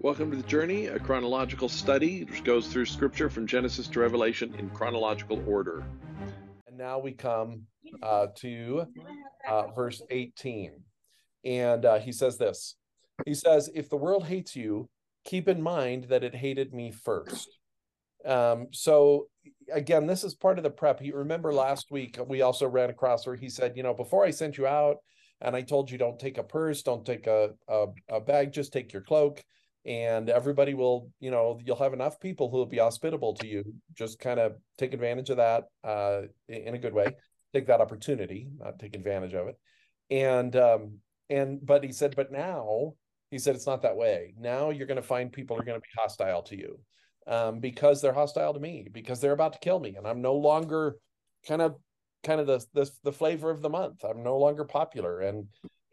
Welcome to the Journey, a chronological study which goes through scripture from Genesis to Revelation in chronological order. And now we come uh, to uh, verse 18. And uh, he says this He says, If the world hates you, keep in mind that it hated me first. Um, so, again, this is part of the prep. You remember last week we also ran across where he said, You know, before I sent you out, and I told you don't take a purse, don't take a, a, a bag, just take your cloak and everybody will you know you'll have enough people who will be hospitable to you. Just kind of take advantage of that uh, in a good way. Take that opportunity not take advantage of it. And um and but he said but now he said it's not that way. Now you're going to find people are going to be hostile to you um, because they're hostile to me because they're about to kill me and i'm no longer kind of kind of the the, the flavor of the month. I'm no longer popular. And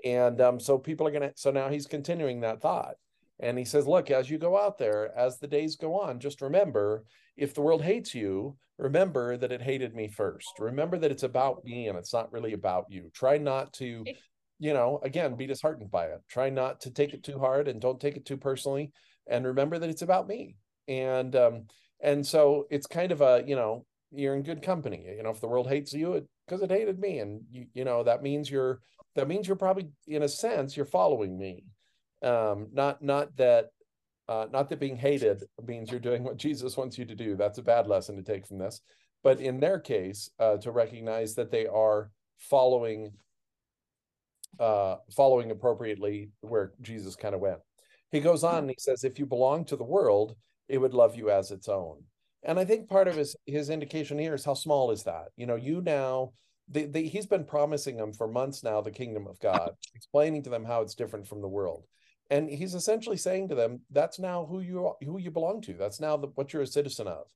and um, so people are going to so now he's continuing that thought and he says, Look, as you go out there, as the days go on, just remember if the world hates you, remember that it hated me first. Remember that it's about me and it's not really about you. Try not to, you know, again, be disheartened by it. Try not to take it too hard and don't take it too personally. And remember that it's about me. And, um, and so it's kind of a, you know, you're in good company. You know, if the world hates you, it because it hated me. And you, you know, that means you're, that means you're probably, in a sense, you're following me um, not not that uh, not that being hated means you're doing what Jesus wants you to do. That's a bad lesson to take from this. But in their case, uh, to recognize that they are following uh, following appropriately where Jesus kind of went. He goes on and he says, if you belong to the world, it would love you as its own. And I think part of his his indication here is how small is that? You know, you now they, they, he's been promising them for months now the kingdom of God, explaining to them how it's different from the world and he's essentially saying to them that's now who you are, who you belong to. That's now the, what you're a citizen of.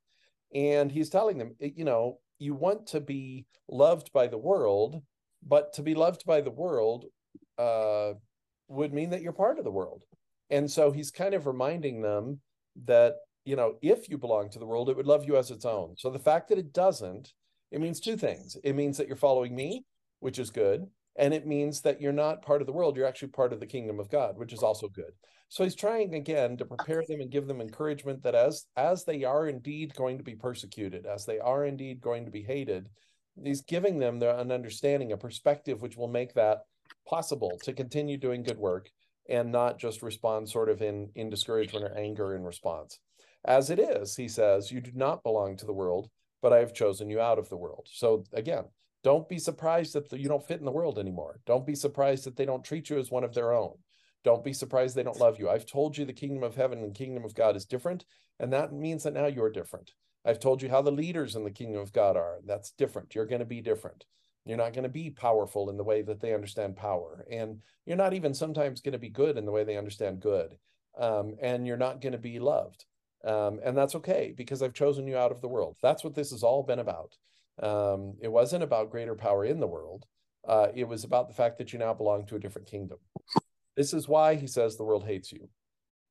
And he's telling them you know you want to be loved by the world but to be loved by the world uh, would mean that you're part of the world. And so he's kind of reminding them that you know if you belong to the world it would love you as its own. So the fact that it doesn't it means two things. It means that you're following me which is good and it means that you're not part of the world you're actually part of the kingdom of god which is also good. So he's trying again to prepare them and give them encouragement that as as they are indeed going to be persecuted as they are indeed going to be hated he's giving them the, an understanding a perspective which will make that possible to continue doing good work and not just respond sort of in in discouragement or anger in response. As it is he says you do not belong to the world but i have chosen you out of the world. So again don't be surprised that you don't fit in the world anymore. Don't be surprised that they don't treat you as one of their own. Don't be surprised they don't love you. I've told you the kingdom of heaven and kingdom of God is different, and that means that now you're different. I've told you how the leaders in the kingdom of God are. That's different. You're going to be different. You're not going to be powerful in the way that they understand power. And you're not even sometimes going to be good in the way they understand good. Um, and you're not going to be loved. Um, and that's okay because I've chosen you out of the world. That's what this has all been about. Um, it wasn't about greater power in the world. Uh, it was about the fact that you now belong to a different kingdom. This is why he says the world hates you.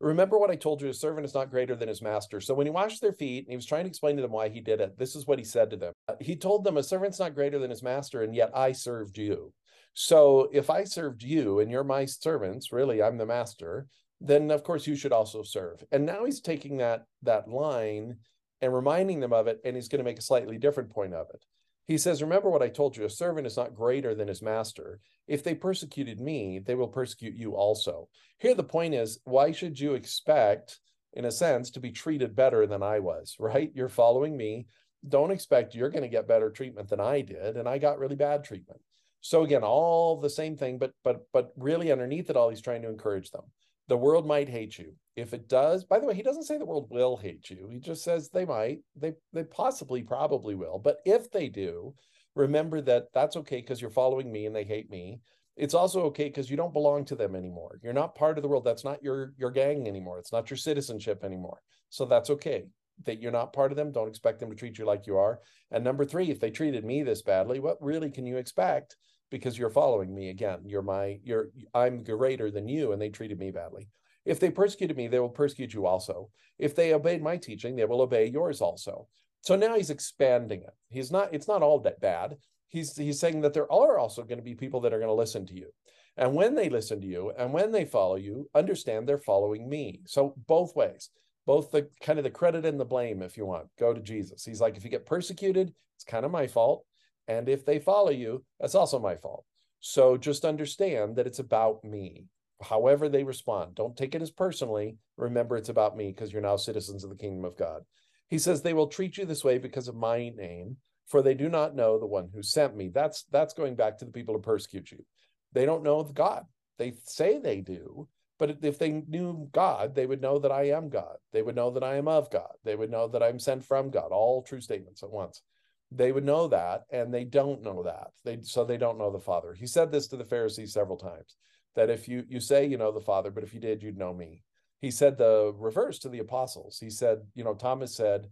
Remember what I told you: a servant is not greater than his master. So when he washed their feet and he was trying to explain to them why he did it, this is what he said to them. He told them, "A servant's not greater than his master, and yet I served you." So if I served you and you're my servants, really, I'm the master. Then of course you should also serve. And now he's taking that that line and reminding them of it, and he's going to make a slightly different point of it. He says, Remember what I told you a servant is not greater than his master. If they persecuted me, they will persecute you also. Here, the point is, why should you expect, in a sense, to be treated better than I was, right? You're following me. Don't expect you're going to get better treatment than I did. And I got really bad treatment. So again, all the same thing, but but but really underneath it all, he's trying to encourage them the world might hate you. If it does, by the way, he doesn't say the world will hate you. He just says they might. They they possibly probably will. But if they do, remember that that's okay because you're following me and they hate me. It's also okay because you don't belong to them anymore. You're not part of the world. That's not your your gang anymore. It's not your citizenship anymore. So that's okay that you're not part of them. Don't expect them to treat you like you are. And number three, if they treated me this badly, what really can you expect because you're following me again. You're my, you're, I'm greater than you, and they treated me badly. If they persecuted me, they will persecute you also. If they obeyed my teaching, they will obey yours also. So now he's expanding it. He's not, it's not all that bad. He's he's saying that there are also going to be people that are going to listen to you. And when they listen to you and when they follow you, understand they're following me. So both ways, both the kind of the credit and the blame, if you want, go to Jesus. He's like, if you get persecuted, it's kind of my fault. And if they follow you, that's also my fault. So just understand that it's about me. However they respond, don't take it as personally. Remember, it's about me because you're now citizens of the kingdom of God. He says they will treat you this way because of my name, for they do not know the one who sent me. That's that's going back to the people who persecute you. They don't know God. They say they do, but if they knew God, they would know that I am God. They would know that I am of God. They would know that I'm sent from God. All true statements at once. They would know that, and they don't know that. They so they don't know the Father. He said this to the Pharisees several times that if you you say you know the Father, but if you did, you'd know me. He said the reverse to the apostles. He said, you know, Thomas said,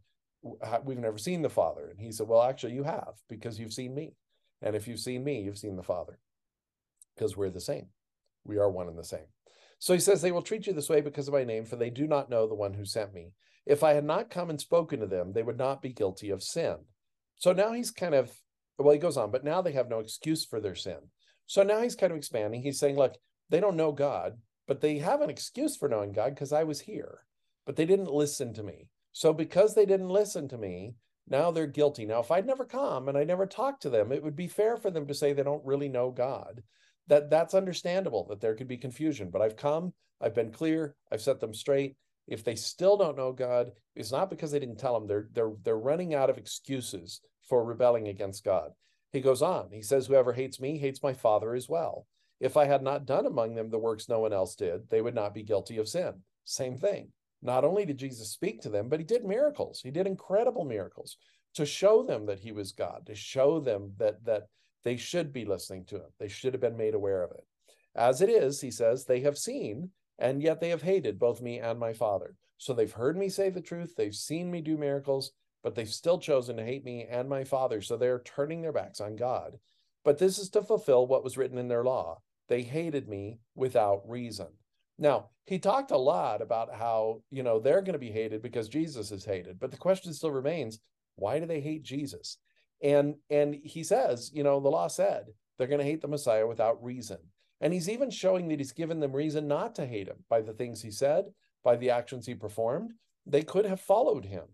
"We've never seen the Father," and he said, "Well, actually, you have because you've seen me, and if you've seen me, you've seen the Father." because we're the same. We are one and the same. So he says, They will treat you this way because of my name, for they do not know the one who sent me. If I had not come and spoken to them, they would not be guilty of sin. So now he's kind of, well, he goes on, but now they have no excuse for their sin. So now he's kind of expanding. He's saying, Look, they don't know God, but they have an excuse for knowing God because I was here, but they didn't listen to me. So because they didn't listen to me, now they're guilty. Now, if I'd never come and I never talked to them, it would be fair for them to say they don't really know God that that's understandable that there could be confusion but i've come i've been clear i've set them straight if they still don't know god it's not because they didn't tell them they're they're they're running out of excuses for rebelling against god. He goes on. He says whoever hates me hates my father as well. If i had not done among them the works no one else did they would not be guilty of sin. Same thing. Not only did jesus speak to them but he did miracles. He did incredible miracles to show them that he was god to show them that that they should be listening to him. They should have been made aware of it. As it is, he says, they have seen, and yet they have hated both me and my Father. So they've heard me say the truth, they've seen me do miracles, but they've still chosen to hate me and my Father. So they're turning their backs on God. But this is to fulfill what was written in their law. They hated me without reason. Now, he talked a lot about how, you know, they're going to be hated because Jesus is hated. But the question still remains why do they hate Jesus? And and he says, you know, the law said they're going to hate the Messiah without reason. And he's even showing that he's given them reason not to hate him by the things he said, by the actions he performed. They could have followed him,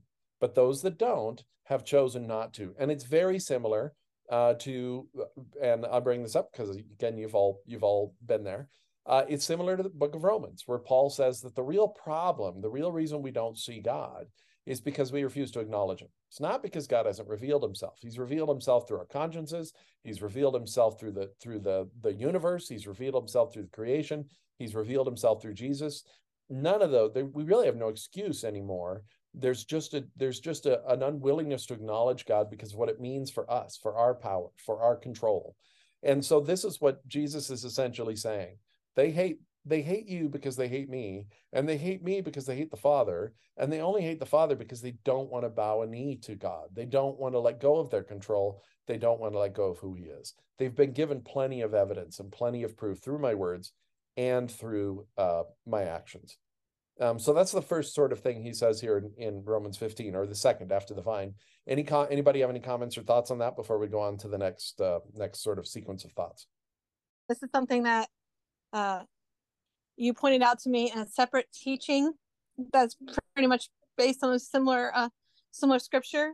but those that don't have chosen not to. And it's very similar uh, to, and I'll bring this up because again, you've all you've all been there. Uh, it's similar to the book of Romans, where Paul says that the real problem, the real reason we don't see God, is because we refuse to acknowledge him. It's not because God hasn't revealed himself. He's revealed himself through our consciences. He's revealed himself through the through the the universe. He's revealed himself through the creation. He's revealed himself through Jesus. None of those we really have no excuse anymore. There's just a there's just a, an unwillingness to acknowledge God because of what it means for us, for our power, for our control. And so this is what Jesus is essentially saying. They hate they hate you because they hate me and they hate me because they hate the father and they only hate the father because they don't want to bow a knee to god. They don't want to let go of their control. They don't want to let go of who he is. They've been given plenty of evidence and plenty of proof through my words and through uh, my actions. Um, so that's the first sort of thing he says here in, in romans 15 or the second after the vine. Any anybody have any comments or thoughts on that before we go on to the next uh, next sort of sequence of thoughts? This is something that uh, you pointed out to me in a separate teaching that's pretty much based on a similar uh, similar scripture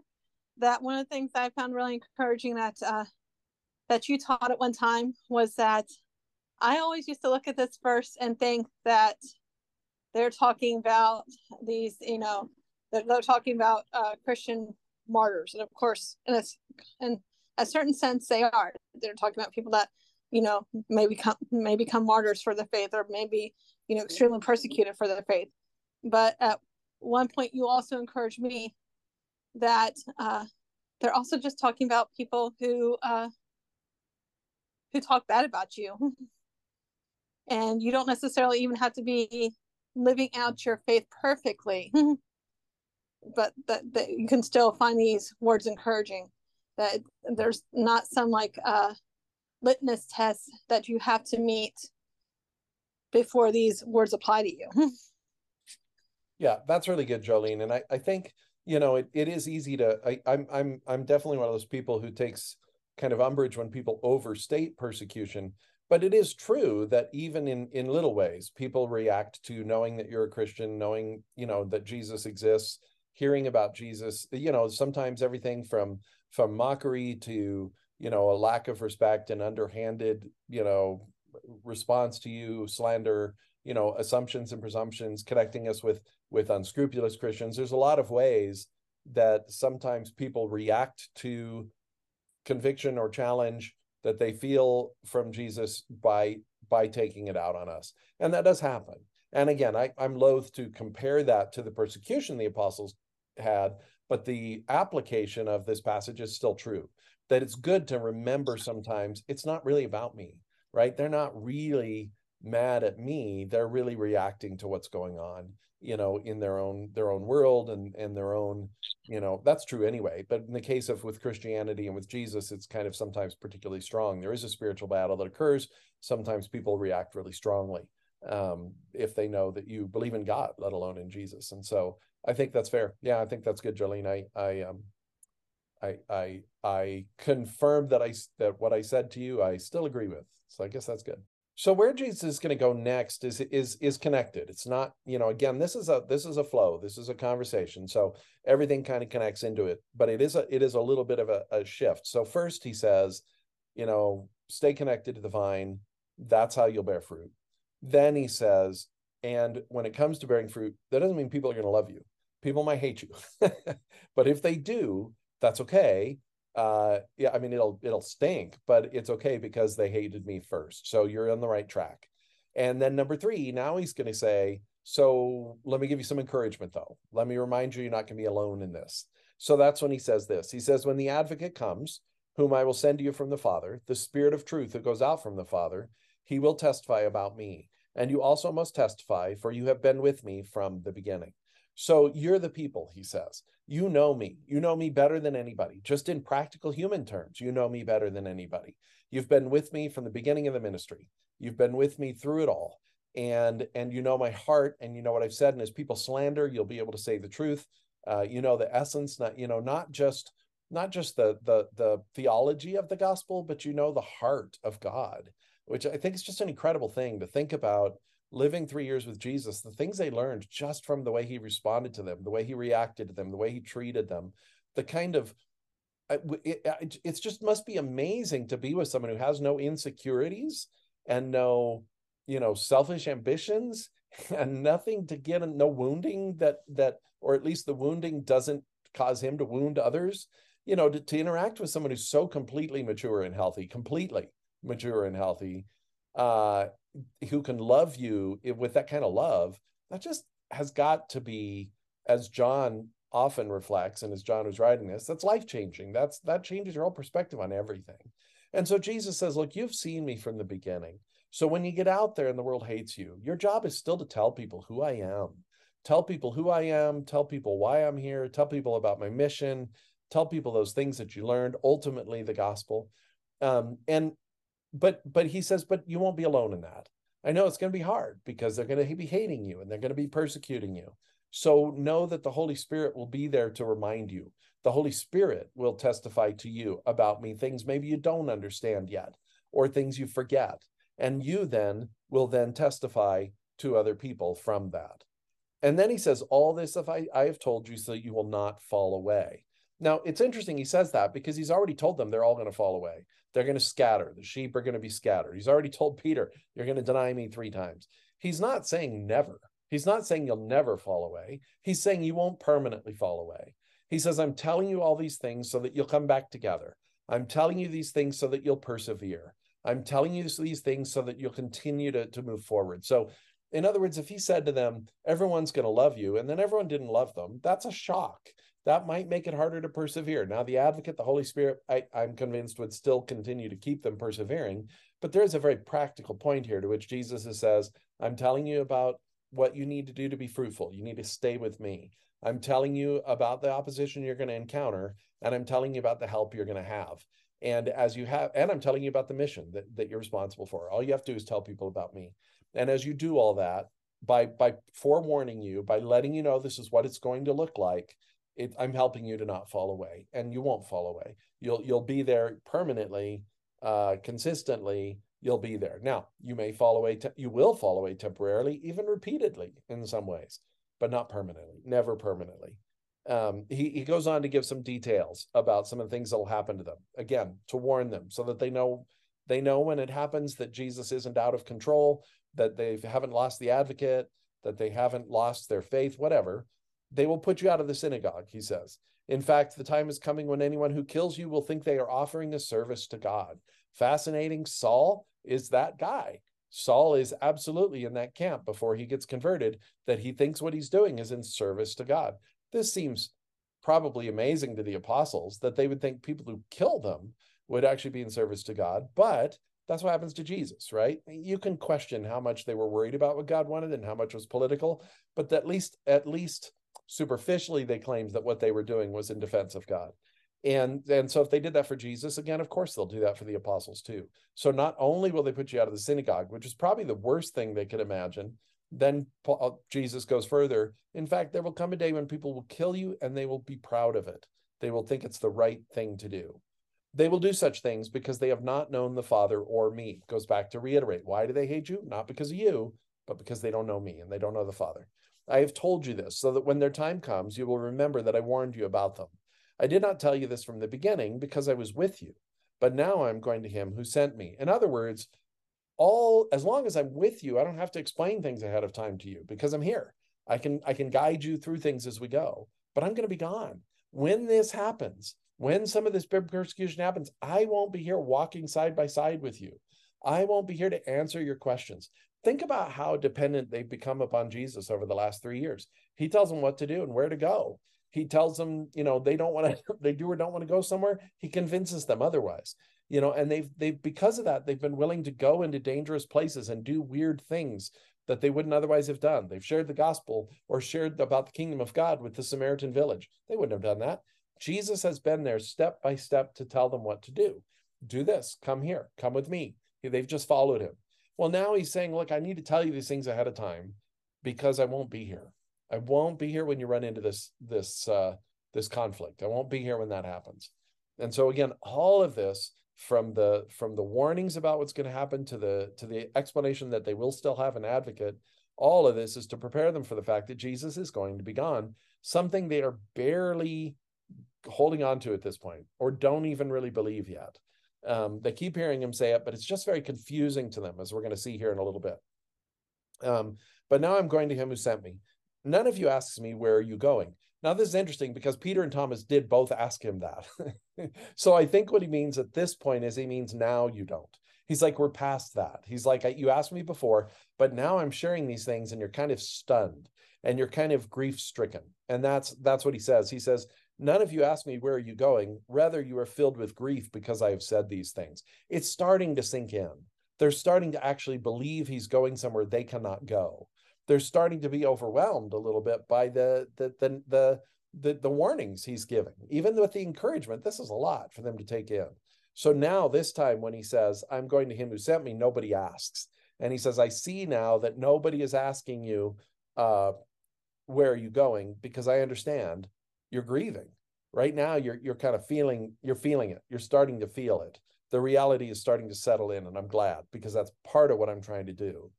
that one of the things I found really encouraging that uh, that you taught at one time was that I always used to look at this verse and think that they're talking about these, you know, they're, they're talking about uh, Christian martyrs, and of course, in a in a certain sense, they are. They're talking about people that you know may become may become martyrs for the faith or maybe you know extremely persecuted for their faith. But at one point you also encouraged me that uh, they're also just talking about people who uh, who talk bad about you. And you don't necessarily even have to be living out your faith perfectly. But that, that you can still find these words encouraging that there's not some like uh litmus tests that you have to meet before these words apply to you. yeah, that's really good, Jolene. And I, I think, you know, it, it is easy to I, I'm I'm I'm definitely one of those people who takes kind of umbrage when people overstate persecution. but it is true that even in in little ways people react to knowing that you're a christian knowing you know that jesus exists hearing about jesus you know sometimes everything from from mockery to you know a lack of respect and underhanded you know response to you slander you know assumptions and presumptions connecting us with with unscrupulous christians there's a lot of ways that sometimes people react to conviction or challenge that they feel from Jesus by by taking it out on us. And that does happen. And again, I, I'm loath to compare that to the persecution the apostles had, but the application of this passage is still true. That it's good to remember sometimes it's not really about me, right? They're not really mad at me. They're really reacting to what's going on you know in their own their own world and and their own you know that's true anyway but in the case of with christianity and with jesus it's kind of sometimes particularly strong. There is a spiritual battle that occurs. Sometimes people react really strongly um, if they know that you believe in god let alone in jesus. And so i think that's fair. Yeah i think that's good jolene. I i um i i i confirm that i that what i said to you i still agree with so i guess that's good so where Jesus is going to go next is is is connected. It's not, you know, again, this is a this is a flow. This is a conversation. So everything kind of connects into it, but it is a it is a little bit of a, a shift. So first he says, you know, stay connected to the vine. That's how you'll bear fruit. Then he says, and when it comes to bearing fruit, that doesn't mean people are going to love you. People might hate you. but if they do, that's okay. Uh yeah i mean it'll it'll stink but it's okay because they hated me first. So you're on the right track. And then number three now he's going to say so let me give you some encouragement though. Let me remind you you're not going to be alone in this. So that's when he says this. He says when the advocate comes whom i will send to you from the father the spirit of truth that goes out from the father he will testify about me. And you also must testify for you have been with me from the beginning so you're the people he says you know me. You know me better than anybody. Just in practical human terms, you know me better than anybody. You've been with me from the beginning of the ministry. You've been with me through it all. And and you know my heart and you know what I've said and as people slander, you'll be able to say the truth. Uh, you know the essence, not you know not just not just the the the theology of the gospel, but you know the heart of God, which I think is just an incredible thing to think about living three years with Jesus, the things they learned just from the way he responded to them, the way he reacted to them, the way he treated them, the kind of it, it, it's just must be amazing to be with someone who has no insecurities and no you know selfish ambitions and nothing to get and no wounding that that or at least the wounding doesn't cause him to wound others you know to, to interact with someone who's so completely mature and healthy completely mature and healthy uh who can love you with that kind of love that just has got to be as john often reflects and as john was writing this that's life changing that's that changes your whole perspective on everything. And so jesus says look you've seen me from the beginning. So when you get out there and the world hates you your job is still to tell people who i am. Tell people who i am tell people why i'm here tell people about my mission tell people those things that you learned ultimately the gospel. Um, and but but he says but you won't be alone in that. I know it's going to be hard because they're going to be hating you and they're going to be persecuting you. So know that the holy spirit will be there to remind you. The holy spirit will testify to you about me things maybe you don't understand yet or things you forget. And you then will then testify to other people from that. And then he says all this if i, I have told you so you will not fall away. Now, it's interesting he says that because he's already told them they're all going to fall away. They're going to scatter. The sheep are going to be scattered. He's already told Peter, You're going to deny me three times. He's not saying never. He's not saying you'll never fall away. He's saying you won't permanently fall away. He says, I'm telling you all these things so that you'll come back together. I'm telling you these things so that you'll persevere. I'm telling you these things so that you'll continue to, to move forward. So, in other words, if he said to them, everyone's going to love you, and then everyone didn't love them, that's a shock that might make it harder to persevere. Now, the advocate, the Holy Spirit, I, I'm convinced would still continue to keep them persevering. But there is a very practical point here to which Jesus says, I'm telling you about what you need to do to be fruitful. You need to stay with me. I'm telling you about the opposition you're going to encounter, and I'm telling you about the help you're going to have. And as you have, and I'm telling you about the mission that, that you're responsible for. All you have to do is tell people about me. And as you do all that, by by forewarning you, by letting you know this is what it's going to look like, it, I'm helping you to not fall away, and you won't fall away. You'll you'll be there permanently, uh, consistently, you'll be there. Now, you may fall away, te- you will fall away temporarily, even repeatedly in some ways, but not permanently, never permanently. Um, he, he goes on to give some details about some of the things that will happen to them, again, to warn them so that they know they know when it happens that Jesus isn't out of control, that they haven't lost the advocate, that they haven't lost their faith, whatever. They will put you out of the synagogue, he says. In fact, the time is coming when anyone who kills you will think they are offering a service to God. Fascinating. Saul is that guy. Saul is absolutely in that camp before he gets converted, that he thinks what he's doing is in service to God. This seems probably amazing to the apostles that they would think people who kill them would actually be in service to God. But that's what happens to Jesus, right? You can question how much they were worried about what God wanted and how much was political, but at least at least superficially they claimed that what they were doing was in defense of God. And and so if they did that for Jesus, again, of course they'll do that for the apostles too. So not only will they put you out of the synagogue, which is probably the worst thing they could imagine, then Paul, uh, Jesus goes further. In fact, there will come a day when people will kill you and they will be proud of it. They will think it's the right thing to do. They will do such things because they have not known the Father or me. Goes back to reiterate why do they hate you? Not because of you, but because they don't know me and they don't know the Father. I have told you this so that when their time comes, you will remember that I warned you about them. I did not tell you this from the beginning because I was with you, but now I'm going to him who sent me. In other words, all as long as I'm with you, I don't have to explain things ahead of time to you because I'm here. I can I can guide you through things as we go, but I'm going to be gone. When this happens, when some of this persecution happens, I won't be here walking side by side with you. I won't be here to answer your questions. Think about how dependent they've become upon Jesus over the last three years. He tells them what to do and where to go. He tells them, you know, they don't want to, they do or don't want to go somewhere. He convinces them otherwise, you know, and they've, they've, because of that, they've been willing to go into dangerous places and do weird things that they wouldn't otherwise have done. They've shared the gospel or shared about the kingdom of God with the Samaritan village. They wouldn't have done that. Jesus has been there step by step to tell them what to do. Do this, come here, come with me. They've just followed him. Well, now he's saying, look, I need to tell you these things ahead of time because I won't be here. I won't be here when you run into this this uh, this conflict. I won't be here when that happens. And so again, all of this from the from the warnings about what's going to happen to the to the explanation that they will still have an advocate, all of this is to prepare them for the fact that Jesus is going to be gone, something they are barely holding on to at this point or don't even really believe yet. Um, they keep hearing him say it, but it's just very confusing to them, as we're going to see here in a little bit. Um, but now I'm going to him who sent me. None of you asks me, Where are you going? Now, this is interesting because Peter and Thomas did both ask him that. so I think what he means at this point is he means now you don't. He's like, We're past that. He's like, You asked me before, but now I'm sharing these things and you're kind of stunned and you're kind of grief stricken. And that's that's what he says. He says, None of you ask me, Where are you going? Rather, you are filled with grief because I have said these things. It's starting to sink in. They're starting to actually believe he's going somewhere they cannot go. They're starting to be overwhelmed a little bit by the the the the the, the warnings he's giving. Even with the encouragement, this is a lot for them to take in. So now, this time when he says, I'm going to him who sent me, nobody asks. And he says, I see now that nobody is asking you, uh, where are you going? Because I understand you're grieving. Right now you're you're kind of feeling you're feeling it. You're starting to feel it. The reality is starting to settle in and i'm glad because that's part of what i'm trying to do.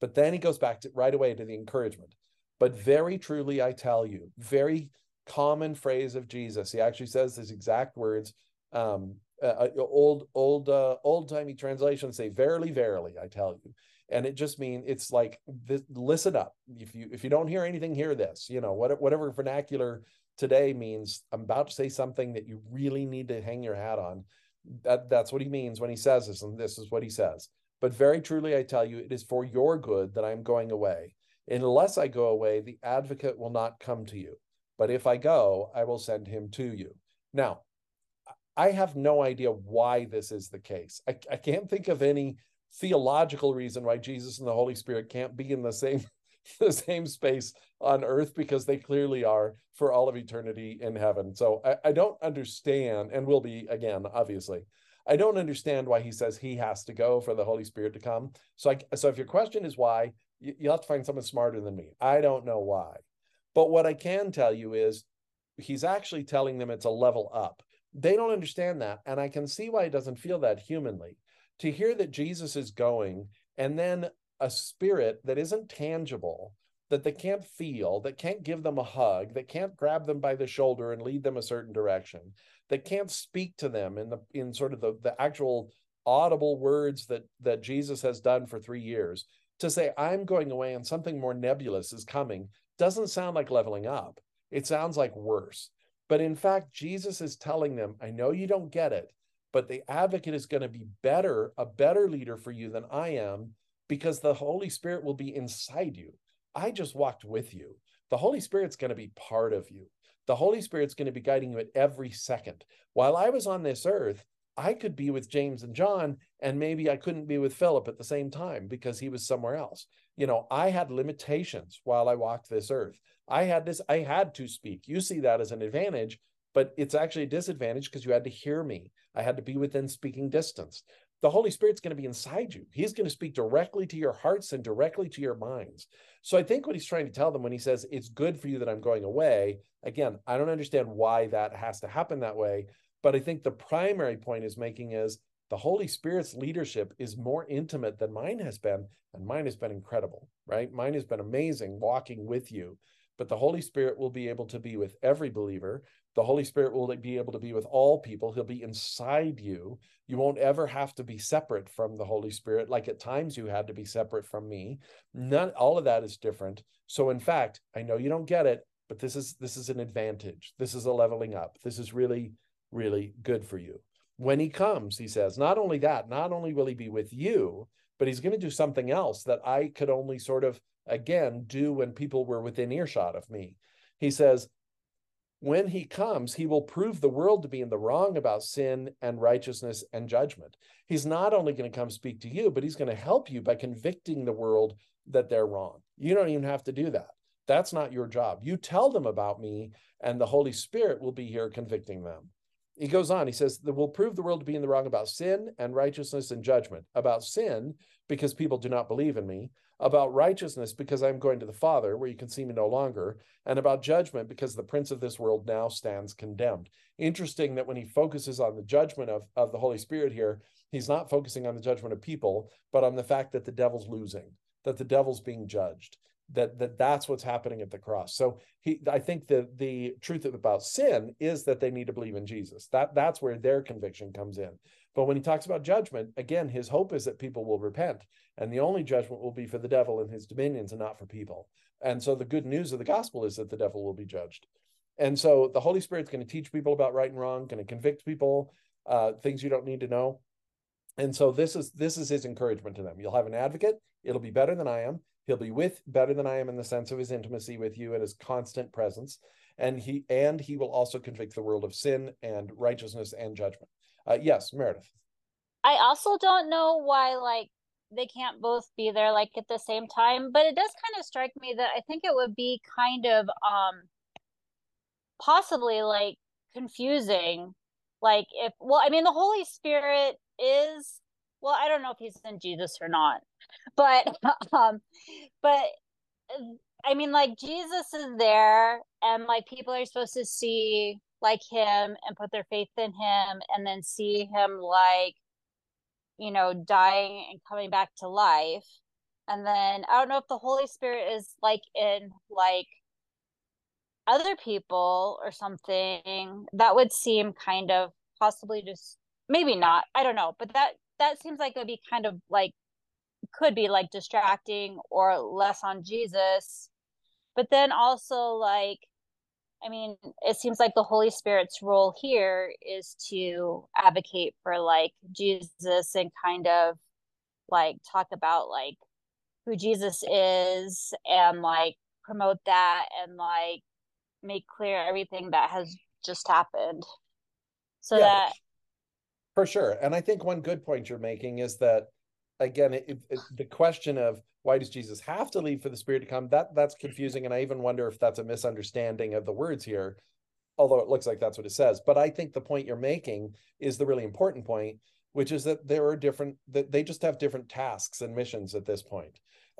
But then he goes back to right away to the encouragement. But very truly i tell you very common phrase of jesus. He actually says his exact words um uh, old old uh, old timey translations say verily verily i tell you. And it just means it's like this, listen up. If you if you don't hear anything hear this you know what, whatever vernacular today means I'm about to say something that you really need to hang your hat on. That that's what he means when he says this, and this is what he says. But very truly I tell you, it is for your good that I am going away. Unless I go away, the advocate will not come to you. But if I go, I will send him to you. Now, I have no idea why this is the case. I, I can't think of any theological reason why Jesus and the Holy Spirit can't be in the same the same space on earth because they clearly are for all of eternity in heaven. So I, I don't understand, and will be again, obviously. I don't understand why he says he has to go for the Holy Spirit to come. So, I, so if your question is why, you, you'll have to find someone smarter than me. I don't know why, but what I can tell you is he's actually telling them it's a level up. They don't understand that, and I can see why he doesn't feel that humanly to hear that Jesus is going and then a spirit that isn't tangible, that they can't feel, that can't give them a hug, that can't grab them by the shoulder and lead them a certain direction, that can't speak to them in the in sort of the, the actual audible words that that Jesus has done for three years, to say, I'm going away and something more nebulous is coming, doesn't sound like leveling up. It sounds like worse. But in fact, Jesus is telling them, I know you don't get it, but the advocate is going to be better, a better leader for you than I am, because the Holy Spirit will be inside you. I just walked with you. The Holy Spirit's going to be part of you. The Holy Spirit's going to be guiding you at every second. While I was on this earth, I could be with James and John, and maybe I couldn't be with Philip at the same time because he was somewhere else. You know, I had limitations while I walked this earth. I had this, I had to speak. You see that as an advantage, but it's actually a disadvantage because you had to hear me. I had to be within speaking distance. The Holy Spirit's going to be inside you. He's going to speak directly to your hearts and directly to your minds. So I think what he's trying to tell them when he says, It's good for you that I'm going away, again, I don't understand why that has to happen that way. But I think the primary point is making is the Holy Spirit's leadership is more intimate than mine has been. And mine has been incredible, right? Mine has been amazing walking with you but the Holy Spirit will be able to be with every believer. The Holy Spirit will be able to be with all people. He'll be inside you. You won't ever have to be separate from the Holy Spirit, like at times you had to be separate from me. None, all of that is different. So, in fact, I know you don't get it, but this is this is an advantage. This is a leveling up. This is really, really good for you. When he comes, he says, not only that, not only will he be with you, but he's going to do something else that I could only sort of again do when people were within earshot of me. He says, when he comes, he will prove the world to be in the wrong about sin and righteousness and judgment. He's not only going to come speak to you, but he's going to help you by convicting the world that they're wrong. You don't even have to do that. That's not your job. You tell them about me, and the Holy Spirit will be here convicting them. He goes on, he says, that will prove the world to be in the wrong about sin and righteousness and judgment. About sin, because people do not believe in me about righteousness because I'm going to the Father, where you can see me no longer, and about judgment because the prince of this world now stands condemned. Interesting that when he focuses on the judgment of, of the Holy Spirit here, he's not focusing on the judgment of people, but on the fact that the devil's losing, that the devil's being judged. That, that that's what's happening at the cross. So he, I think the the truth about sin is that they need to believe in Jesus. That that's where their conviction comes in. But when he talks about judgment, again, his hope is that people will repent. And the only judgment will be for the devil and his dominions and not for people. And so the good news of the gospel is that the devil will be judged. And so the Holy Spirit's going to teach people about right and wrong, going to convict people, uh, things you don't need to know. And so this is this is his encouragement to them. You'll have an advocate. It'll be better than I am. He'll be with better than I am in the sense of his intimacy with you and his constant presence. And he and he will also convict the world of sin and righteousness and judgment. Uh, yes, Meredith. I also don't know why like they can't both be there like at the same time, but it does kind of strike me that I think it would be kind of um possibly like confusing like if well I mean the Holy Spirit is well I don't know if he's in Jesus or not. But um but I mean like Jesus is there and like people are supposed to see like him and put their faith in him and then see him like you know dying and coming back to life. And then i don't know if the holy spirit is like in like other people or something. That would seem kind of possibly just maybe not. I don't know. But that that seems like it would be kind of like could be like distracting or less on jesus. But then also like I mean, it seems like the Holy Spirit's role here is to advocate for like Jesus and kind of like talk about like who Jesus is and like promote that and like make clear everything that has just happened. So yeah, that for sure. And I think one good point you're making is that again, it, it, the question of why does Jesus have to leave for the Spirit to come? That that's confusing, and I even wonder if that's a misunderstanding of the words here. Although it looks like that's what it says, but I think the point you're making is the really important point, which is that there are different that they just have different tasks and missions at this.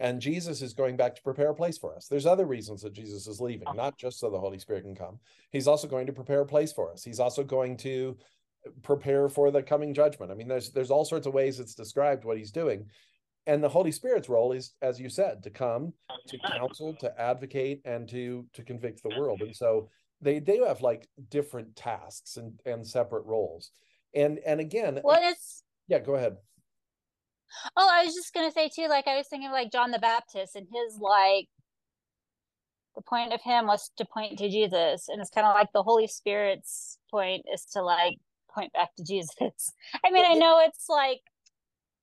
And Jesus is going back to prepare a place for us. There's other reasons that Jesus is leaving, not just so the Holy Spirit can come. He's also going to prepare a place for us. He's also going to prepare for the coming judgment. I mean, there's there's all sorts of ways it's described what he's doing. And the Holy Spirit's role is, as you said, to come, to counsel, to advocate, and to to convict the world. And so they they have like different tasks and and separate roles. And and again, well, it's yeah, go ahead. Oh, I was just gonna say too, like I was thinking of like John the Baptist and his like the point of him was to point to Jesus. And it's kind of like the Holy Spirit's point is to like point back to Jesus. I mean, I know it's like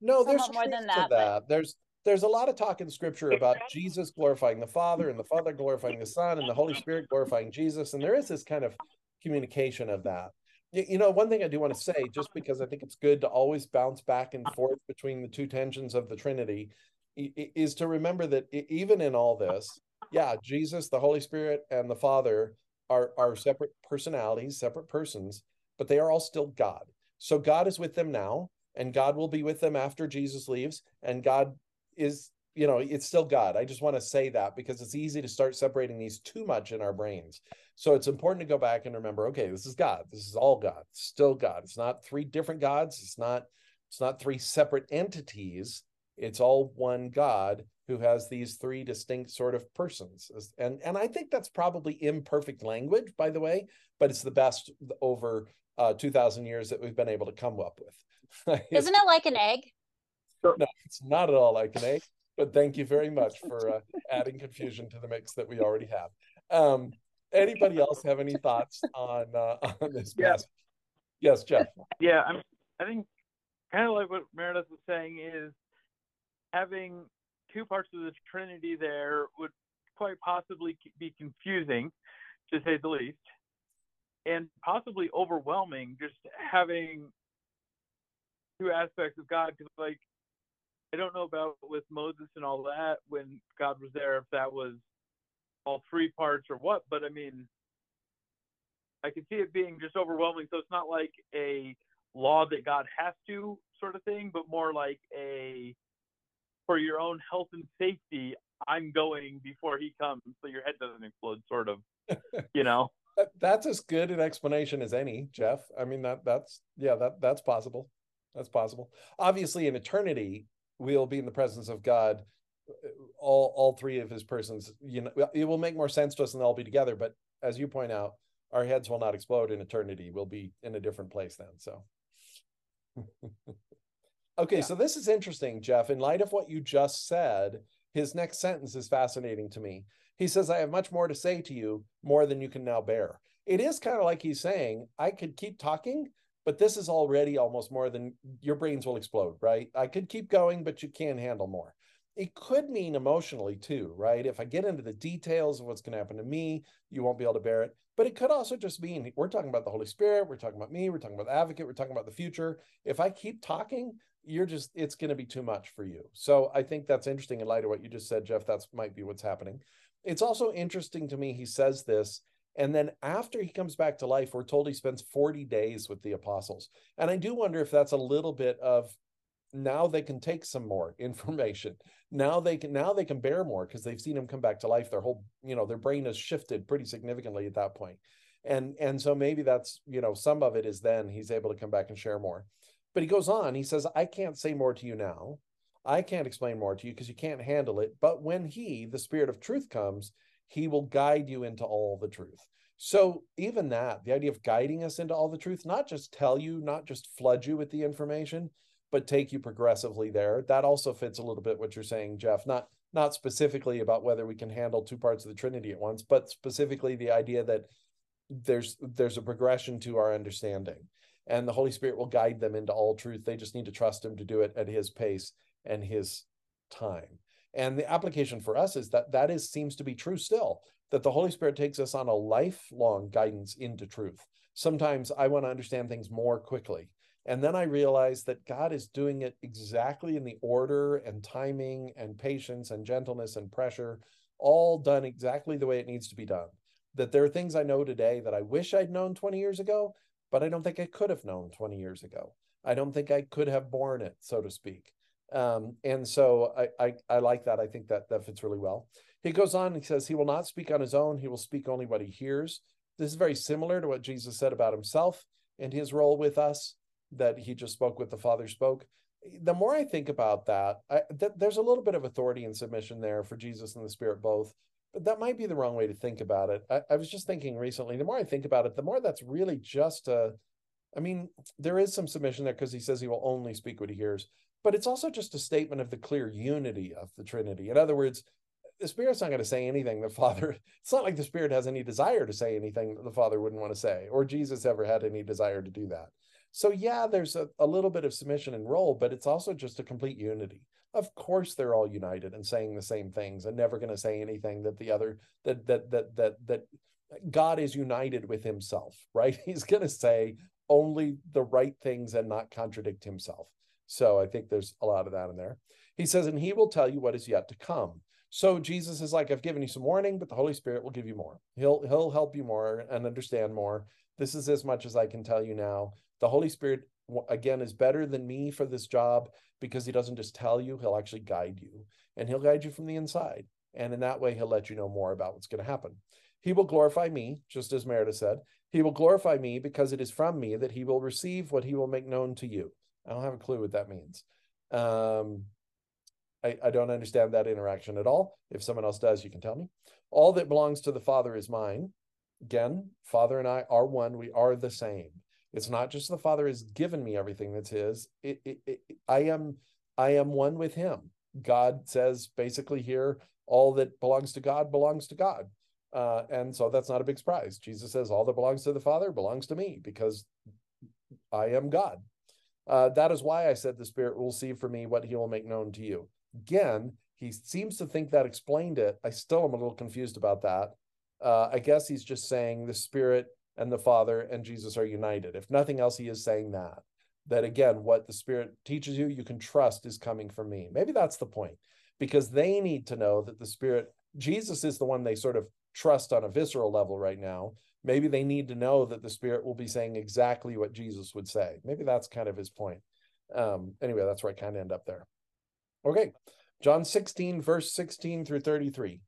no, there's more than that, that. There's there's a lot of talk in scripture about Jesus glorifying the Father and the Father glorifying the Son and the Holy Spirit glorifying Jesus. And there is this kind of communication of that. You know, one thing I do want to say, just because I think it's good to always bounce back and forth between the two tensions of the Trinity, is to remember that even in all this, yeah, Jesus, the Holy Spirit, and the Father are, are separate personalities, separate persons, but they are all still God. So God is with them now, and God will be with them after Jesus leaves, and God is, you know, it's still God. I just want to say that because it's easy to start separating these too much in our brains. So it's important to go back and remember, okay, this is God. This is all God. It's still God. It's not three different gods. It's not it's not three separate entities. It's all one God who has these three distinct sort of persons. And and I think that's probably imperfect language, by the way, but it's the best over uh, 2000 years that we've been able to come up with. Isn't it like an egg? No, it's not at all like an egg, but thank you very much for uh, adding confusion to the mix that we already have. Um, anybody else have any thoughts on uh, on this yeah. Yes, Jeff. Yeah, I'm. I think kind of like what Meredith was saying is having two parts of the Trinity there would quite possibly be confusing, to say the least, and possibly overwhelming. Just having two aspects of God, because like I don't know about with Moses and all that when God was there, if that was all three parts or what, but I mean, I can see it being just overwhelming. So it's not like a law that God has to sort of thing, but more like a for your own health and safety, I'm going before he comes so your head doesn't explode, sort of, you know. That's as good an explanation as any, Jeff. I mean that that's yeah, that that's possible. That's possible. Obviously, in eternity, we'll be in the presence of God uh, all all three of his persons you know it will make more sense to us and they'll be together but as you point out our heads will not explode in eternity we'll be in a different place then so okay yeah. so this is interesting jeff in light of what you just said his next sentence is fascinating to me he says i have much more to say to you more than you can now bear it is kind of like he's saying i could keep talking but this is already almost more than your brains will explode right i could keep going but you can't handle more it could mean emotionally too, right? If I get into the details of what's going to happen to me, you won't be able to bear it. But it could also just mean we're talking about the Holy Spirit, we're talking about me, we're talking about the advocate, we're talking about the future. If I keep talking, you're just it's going to be too much for you. So I think that's interesting in light of what you just said, Jeff. That's might be what's happening. It's also interesting to me he says this and then after he comes back to life, we're told he spends 40 days with the apostles. And I do wonder if that's a little bit of now they can take some more information. Now they can now they can bear more because they've seen him come back to life. Their whole you know their brain has shifted pretty significantly at that point. And and so maybe that's you know some of it is then he's able to come back and share more. But he goes on he says i can't say more to you now i can't explain more to you because you can't handle it but when he the spirit of truth comes he will guide you into all the truth so even that the idea of guiding us into all the truth not just tell you not just flood you with the information but take you progressively there. That also fits a little bit what you're saying, Jeff. Not not specifically about whether we can handle two parts of the Trinity at once, but specifically the idea that there's there's a progression to our understanding, and the Holy Spirit will guide them into all truth. They just need to trust Him to do it at His pace and His time. And the application for us is that that is seems to be true still. That the Holy Spirit takes us on a lifelong guidance into truth. Sometimes I want to understand things more quickly and then I realize that God is doing it exactly in the order and timing and patience and gentleness and pressure, all done exactly the way it needs to be done. That there are things I know today that I wish I'd known 20 years ago, but I don't think I could have known 20 years ago. I don't think I could have borne it, so to speak. Um, and so I, I, I like that. I think that that fits really well. He goes on. He says he will not speak on his own. He will speak only what he hears. This is very similar to what Jesus said about himself and his role with us, that he just spoke what the Father spoke. The more I think about that, I, th- there's a little bit of authority and submission there for Jesus and the Spirit both, but that might be the wrong way to think about it. I, I was just thinking recently, the more I think about it, the more that's really just a, I mean, there is some submission there because he says he will only speak what he hears, but it's also just a statement of the clear unity of the Trinity. In other words, the Spirit's not going to say anything the Father, it's not like the Spirit has any desire to say anything that the Father wouldn't want to say, or Jesus ever had any desire to do that. So, yeah, there's a, a little bit of submission and role, but it's also just a complete unity. Of course, they're all united and saying the same things and never going to say anything that the other, that, that, that, that, that God is united with himself, right? He's going to say only the right things and not contradict himself. So I think there's a lot of that in there. He says, and he will tell you what is yet to come. So Jesus is like, I've given you some warning, but the Holy Spirit will give you more. He'll he'll help you more and understand more. This is as much as I can tell you now. The Holy Spirit again is better than me for this job because he doesn't just tell you, he'll actually guide you. And he'll guide you from the inside. And in that way, he'll let you know more about what's going to happen. He will glorify me, just as Meredith said. He will glorify me because it is from me that he will receive what he will make known to you. I don't have a clue what that means. Um, I, I don't understand that interaction at all. If someone else does, you can tell me. All that belongs to the Father is mine. Again, Father and I are one. We are the same. It's not just the Father has given me everything that's His. It, it, it, I am, I am one with Him. God says basically here, all that belongs to God belongs to God. Uh, and so that's not a big surprise. Jesus says, all that belongs to the Father belongs to me because I am God. Uh, that is why I said the Spirit will see for me what he will make known to you. Again, he seems to think that explained it. I still am a little confused about that. Uh, I guess he's just saying the Spirit and the Father and Jesus are united. If nothing else, he is saying that. That again, what the Spirit teaches you, you can trust is coming from me. Maybe that's the point, because they need to know that the Spirit, Jesus is the one they sort of trust on a visceral level right now. Maybe they need to know that the Spirit will be saying exactly what Jesus would say. Maybe that's kind of his point. Um, anyway, that's where I kind of end up there. Okay, John 16, verse 16 through 33.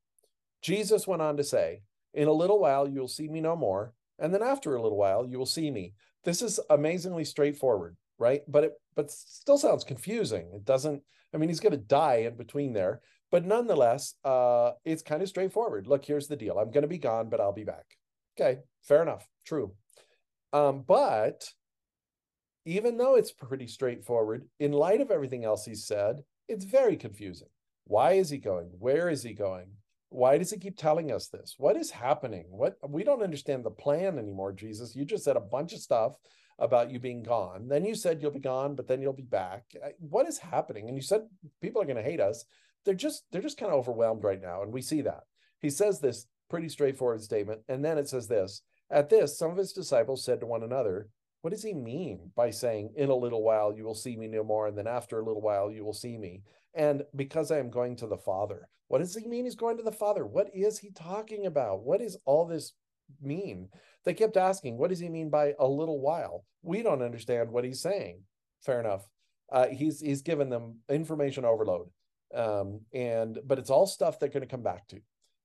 Jesus went on to say, In a little while you will see me no more, and then after a little while you will see me. This is amazingly straightforward, right? But it but still sounds confusing. It doesn't, I mean, he's going to die in between there, but nonetheless, uh, it's kind of straightforward. Look, here's the deal. I'm going to be gone, but I'll be back. Okay, fair enough. True. Um, but even though it's pretty straightforward, in light of everything else he said, it's very confusing. Why is he going? Where is he going? Why does he keep telling us this? What is happening? What we don't understand the plan anymore, Jesus. You just said a bunch of stuff about you being gone. Then you said you'll be gone, but then you'll be back. What is happening? And you said people are going to hate us. They're just they're just kind of overwhelmed right now, and we see that. He says this pretty straightforward statement, and then it says this. At this, some of his disciples said to one another, what does he mean by saying, In a little while you will see me no more, and then after a little while you will see me? And because I am going to the Father. What does he mean he's going to the Father? What is he talking about? What does all this mean? They kept asking, What does he mean by a little while? We don't understand what he's saying. Fair enough. Uh, he's he's given them information overload, um, and but it's all stuff they're going to come back to,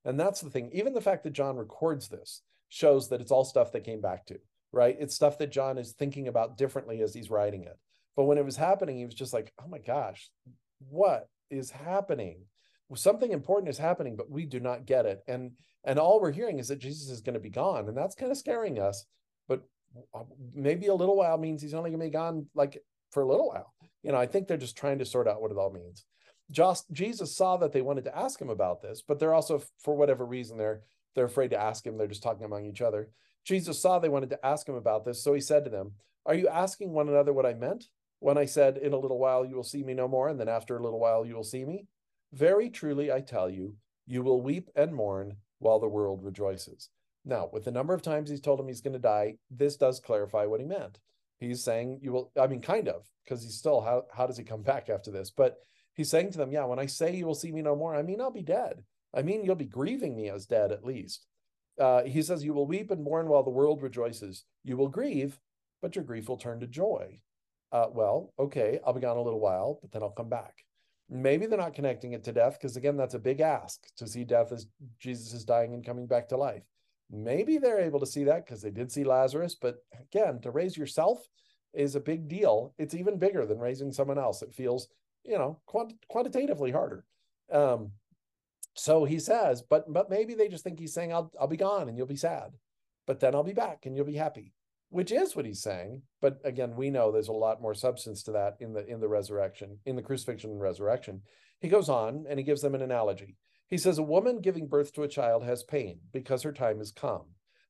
and that's the thing. Even the fact that John records this shows that it's all stuff they came back to right? It's stuff that John is thinking about differently as he's writing it. But when it was happening, he was just like, oh my gosh, what is happening? Something important is happening, but we do not get it. And and all we're hearing is that Jesus is going to be gone. And that's kind of scaring us. But uh, maybe a little while means he's only going to be gone like for a little while. You know, I think they're just trying to sort out what it all means. Just Jesus saw that they wanted to ask him about this, but they're also, for whatever reason, they're they're afraid to ask him. They're just talking among each other. Jesus saw they wanted to ask him about this, so he said to them, Are you asking one another what I meant when I said, In a little while you will see me no more, and then after a little while you will see me? Very truly I tell you, you will weep and mourn while the world rejoices. Now, with the number of times he's told him he's going to die, this does clarify what he meant. He's saying, You will, I mean, kind of, because he's still, how, how does he come back after this? But he's saying to them, Yeah, when I say you will see me no more, I mean, I'll be dead. I mean, you'll be grieving me as dead at least uh, he says, You will weep and mourn while the world rejoices. You will grieve, but your grief will turn to joy. Uh, well, okay, I'll be gone a little while, but then I'll come back. Maybe they're not connecting it to death because, again, that's a big ask to see death as Jesus is dying and coming back to life. Maybe they're able to see that because they did see Lazarus, but again, to raise yourself is a big deal. It's even bigger than raising someone else. It feels, you know, quant- quantitatively harder. Um, so he says, but but maybe they just think he's saying, I'll I'll be gone and you'll be sad, but then I'll be back and you'll be happy, which is what he's saying. But again, we know there's a lot more substance to that in the in the resurrection, in the crucifixion and resurrection. He goes on and he gives them an analogy. He says, A woman giving birth to a child has pain because her time has come.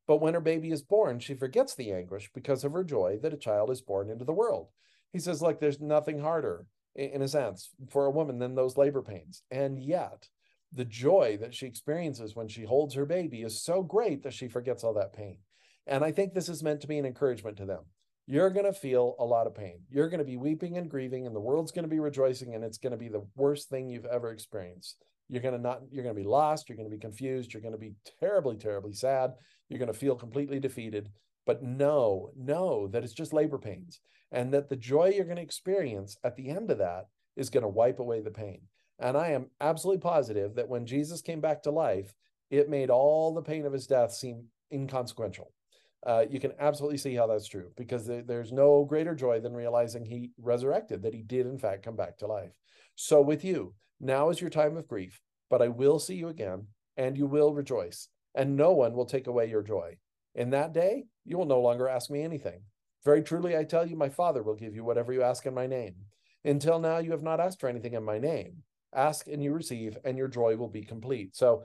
But when her baby is born, she forgets the anguish because of her joy that a child is born into the world. He says, like, there's nothing harder, in a sense, for a woman than those labor pains. And yet, the joy that she experiences when she holds her baby is so great that she forgets all that pain. And I think this is meant to be an encouragement to them. You're going to feel a lot of pain. You're going to be weeping and grieving, and the world's going to be rejoicing, and it's going to be the worst thing you've ever experienced. You're going to not, you're going to be lost. You're going to be confused. You're going to be terribly, terribly sad. You're going to feel completely defeated. But know, know that it's just labor pains, and that the joy you're going to experience at the end of that is going to wipe away the pain. And I am absolutely positive that when Jesus came back to life, it made all the pain of his death seem inconsequential. Uh, you can absolutely see how that's true because there, there's no greater joy than realizing he resurrected, that he did, in fact, come back to life. So, with you, now is your time of grief, but I will see you again, and you will rejoice, and no one will take away your joy. In that day, you will no longer ask me anything. Very truly, I tell you, my Father will give you whatever you ask in my name. Until now, you have not asked for anything in my name ask and you receive and your joy will be complete so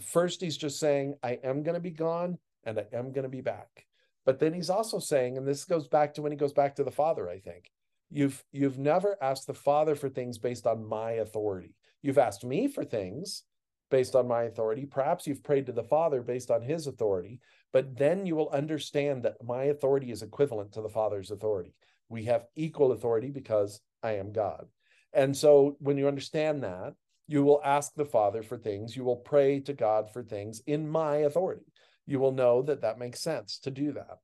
first he's just saying i am going to be gone and i am going to be back but then he's also saying and this goes back to when he goes back to the father i think you've you've never asked the father for things based on my authority you've asked me for things based on my authority perhaps you've prayed to the father based on his authority but then you will understand that my authority is equivalent to the father's authority we have equal authority because i am god and so when you understand that, you will ask the Father for things, you will pray to God for things in my authority. You will know that that makes sense to do that.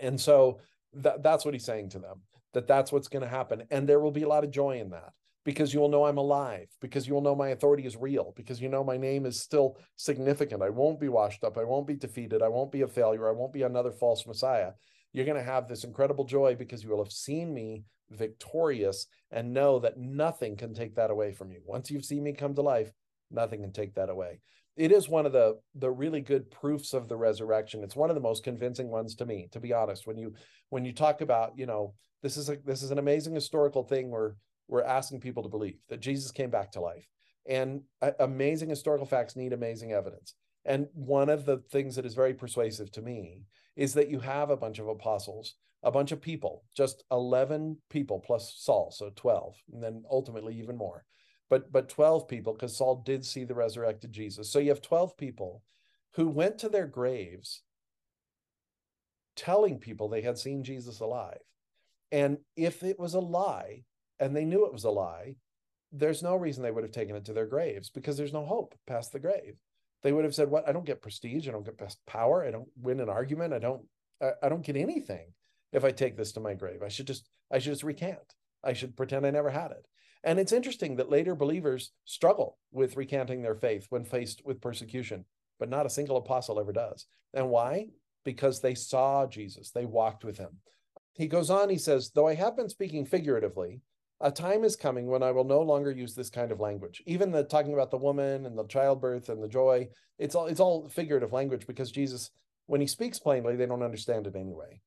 And so that, that's what he's saying to them, that that's what's going to happen. And there will be a lot of joy in that because you will know I'm alive, because you will know my authority is real, because you know my name is still significant. I won't be washed up. I won't be defeated. I won't be a failure. I won't be another false Messiah. You're going to have this incredible joy because you will have seen me victorious and know that nothing can take that away from you. Once you've seen me come to life, nothing can take that away. It is one of the the really good proofs of the resurrection. It's one of the most convincing ones to me, to be honest. When you when you talk about, you know, this is a this is an amazing historical thing where we're asking people to believe that Jesus came back to life. And uh, amazing historical facts need amazing evidence. And one of the things that is very persuasive to me is that you have a bunch of apostles a bunch of people, just 11 people plus Saul, so 12, and then ultimately even more. But but 12 people because Saul did see the resurrected Jesus. So you have 12 people who went to their graves telling people they had seen Jesus alive. And if it was a lie and they knew it was a lie, there's no reason they would have taken it to their graves because there's no hope past the grave. They would have said, "What? I don't get prestige. I don't get best power. I don't win an argument. I don't. I, I don't get anything if I take this to my grave. I should just I should just recant. I should pretend I never had it. And it's interesting that later believers struggle with recanting their faith when faced with persecution, but not a single apostle ever does. And why? Because they saw Jesus, they walked with him. He goes on, he says, Though I have been speaking figuratively, a time is coming when I will no longer use this kind of language. Even the talking about the woman and the childbirth and the joy, it's all it's all figurative language because Jesus, when he speaks plainly, they don't understand it anyway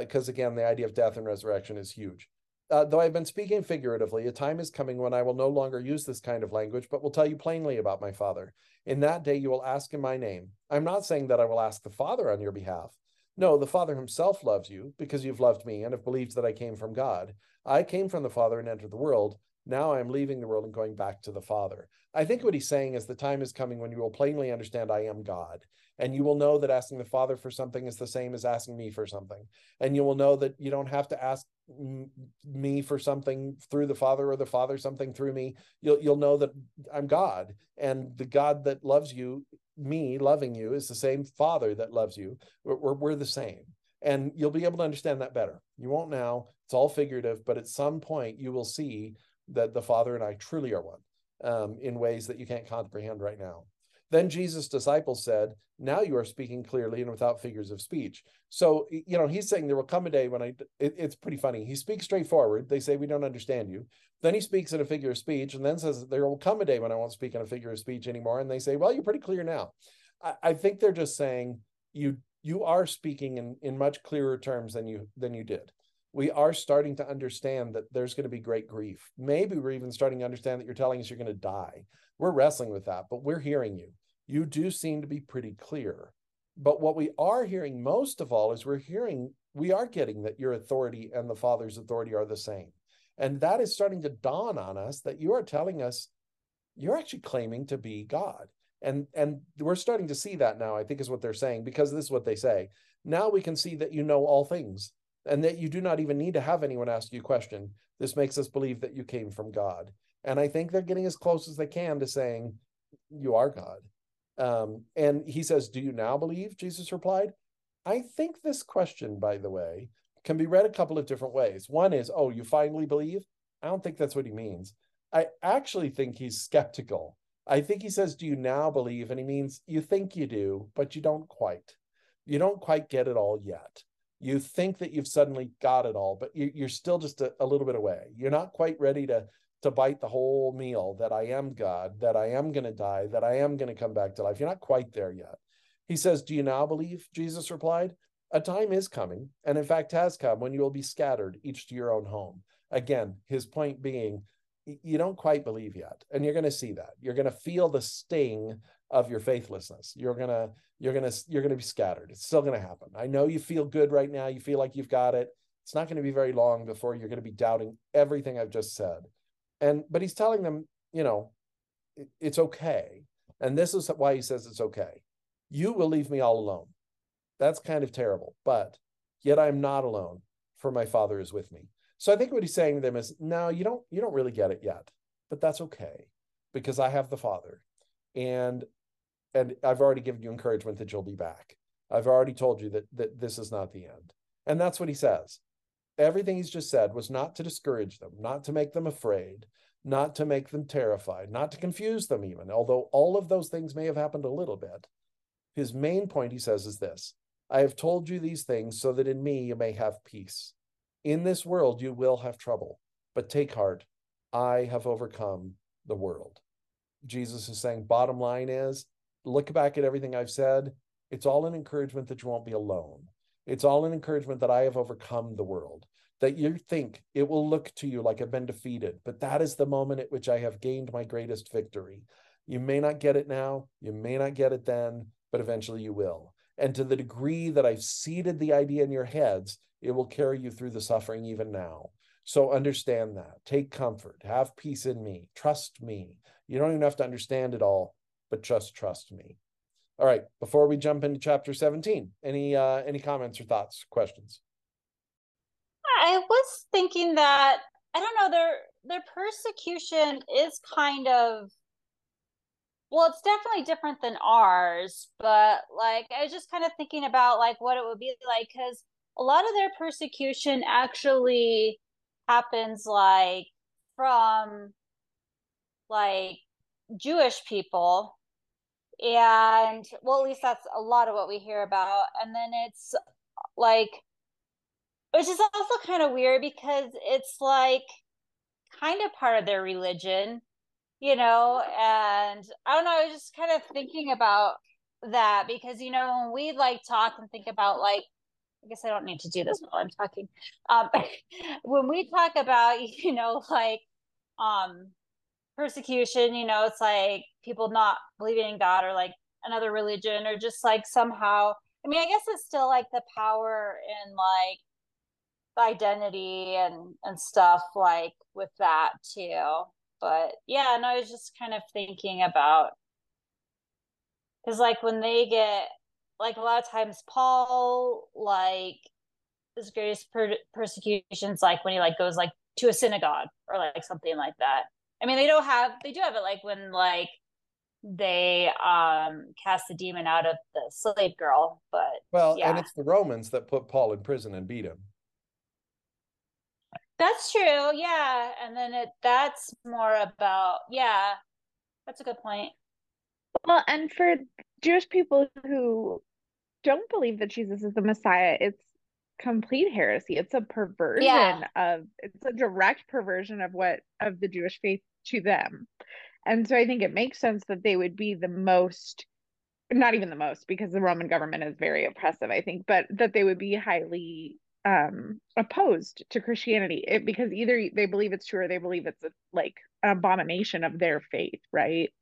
because uh, again, the idea of death and resurrection is huge. Uh, though I've been speaking figuratively, a time is coming when I will no longer use this kind of language, but will tell you plainly about my Father. In that day, you will ask in my name. I'm not saying that I will ask the Father on your behalf. No, the Father himself loves you because you've loved me and have believed that I came from God. I came from the Father and entered the world. Now I am leaving the world and going back to the Father. I think what he's saying is the time is coming when you will plainly understand I am God. And you will know that asking the Father for something is the same as asking me for something. And you will know that you don't have to ask me for something through the Father or the Father something through me. You'll you'll know that I'm God, and the God that loves you, me loving you, is the same Father that loves you. We're, we're, the same, and you'll be able to understand that better. You won't now; it's all figurative, but at some point you will see that the Father and I truly are one um, in ways that you can't comprehend right now. Then Jesus' disciples said, Now you are speaking clearly and without figures of speech. So, you know, he's saying there will come a day when I, it, it's pretty funny. He speaks straightforward. They say, We don't understand you. Then he speaks in a figure of speech and then says, There will come a day when I won't speak in a figure of speech anymore. And they say, Well, you're pretty clear now. I, I think they're just saying you you are speaking in, in much clearer terms than you than you did we are starting to understand that there's going to be great grief. Maybe we're even starting to understand that you're telling us you're going to die. We're wrestling with that, but we're hearing you. You do seem to be pretty clear. But what we are hearing most of all is we're hearing, we are getting that your authority and the Father's authority are the same. And that is starting to dawn on us that you are telling us you're actually claiming to be God. And and we're starting to see that now, I think is what they're saying, because this is what they say. Now we can see that you know all things and that you do not even need to have anyone ask you a question. This makes us believe that you came from God. And I think they're getting as close as they can to saying, You are God. Um, and he says, Do you now believe? Jesus replied. I think this question, by the way, can be read a couple of different ways. One is, Oh, you finally believe? I don't think that's what he means. I actually think he's skeptical. I think he says, Do you now believe? And he means, You think you do, but you don't quite. You don't quite get it all yet you think that you've suddenly got it all but you're still just a, a, little bit away you're not quite ready to to bite the whole meal that i am god that i am going to die that i am going to come back to life. You're not quite there yet. He says do you now believe? Jesus replied a time is coming and in fact has come when you will be scattered each to your own home. Again his point being you don't quite believe yet and you're going to see that. You're going to feel the sting of your faithlessness. You're going to you're going to you're going to be scattered. It's still going to happen. I know you feel good right now. You feel like you've got it. It's not going to be very long before you're going to be doubting everything i've just said and but he's telling them you know it, it's okay and this is why he says it's okay you will leave me all alone that's kind of terrible but yet i'm not alone for my father is with me so i think what he's saying to them is no you don't you don't really get it yet but that's okay because i have the father and and I've already given you encouragement that you'll be back. I've already told you that that this is not the end. And that's what he says. Everything he's just said was not to discourage them, not to make them afraid, not to make them terrified, not to confuse them even, although all of those things may have happened a little bit. His main point, he says, is this I have told you these things so that in me you may have peace. In this world you will have trouble, but take heart. I have overcome the world. Jesus is saying, bottom line is, look back at everything I've said. It's all an encouragement that you won't be alone. It's all an encouragement that I have overcome the world, that you think it will look to you like I've been defeated, but that is the moment at which I have gained my greatest victory. You may not get it now, you may not get it then, but eventually you will. And to the degree that I've seeded the idea in your heads, it will carry you through the suffering even now. So understand that. Take comfort. Have peace in me. Trust me. You don't even have to understand it all but just trust me. All right, before we jump into chapter 17, any uh any comments or thoughts, questions? I was thinking that I don't know their their persecution is kind of well, it's definitely different than ours, but like I was just kind of thinking about like what it would be like cuz a lot of their persecution actually happens like from like Jewish people and well at least that's a lot of what we hear about. And then it's like which is also kind of weird because it's like kind of part of their religion you know? And i don't know i was just kind of thinking about that because you know when we like talk and think about like i guess i don't need to do this while i'm talking. Um when we talk about you know like um persecution, you know, it's like people not believing in God or like another religion or just like somehow I mean, I guess it's still like the power and like identity and and stuff like with that too. But yeah, and I was just kind of thinking about because like when they get like a lot of times Paul like his greatest per- persecutions like when he like goes like to a synagogue or like something like that I mean, they don't have they do have it like when like they um cast the demon out of the slave girl, but well, yeah. and it's the Romans that put Paul in prison and beat him. That's true, yeah. And then it that's more about yeah, that's a good point. Well, and for Jewish people who don't believe that Jesus is the Messiah, it's complete heresy. It's a perversion Yeah. of it's a direct perversion of what of the Jewish faith to them. And so I think it makes sense that they would be the most not even the most because the Roman government is very oppressive, I think, but that they would be highly um opposed to Christianity it, because either they believe it's true or they believe it's a, like an abomination of their faith, right?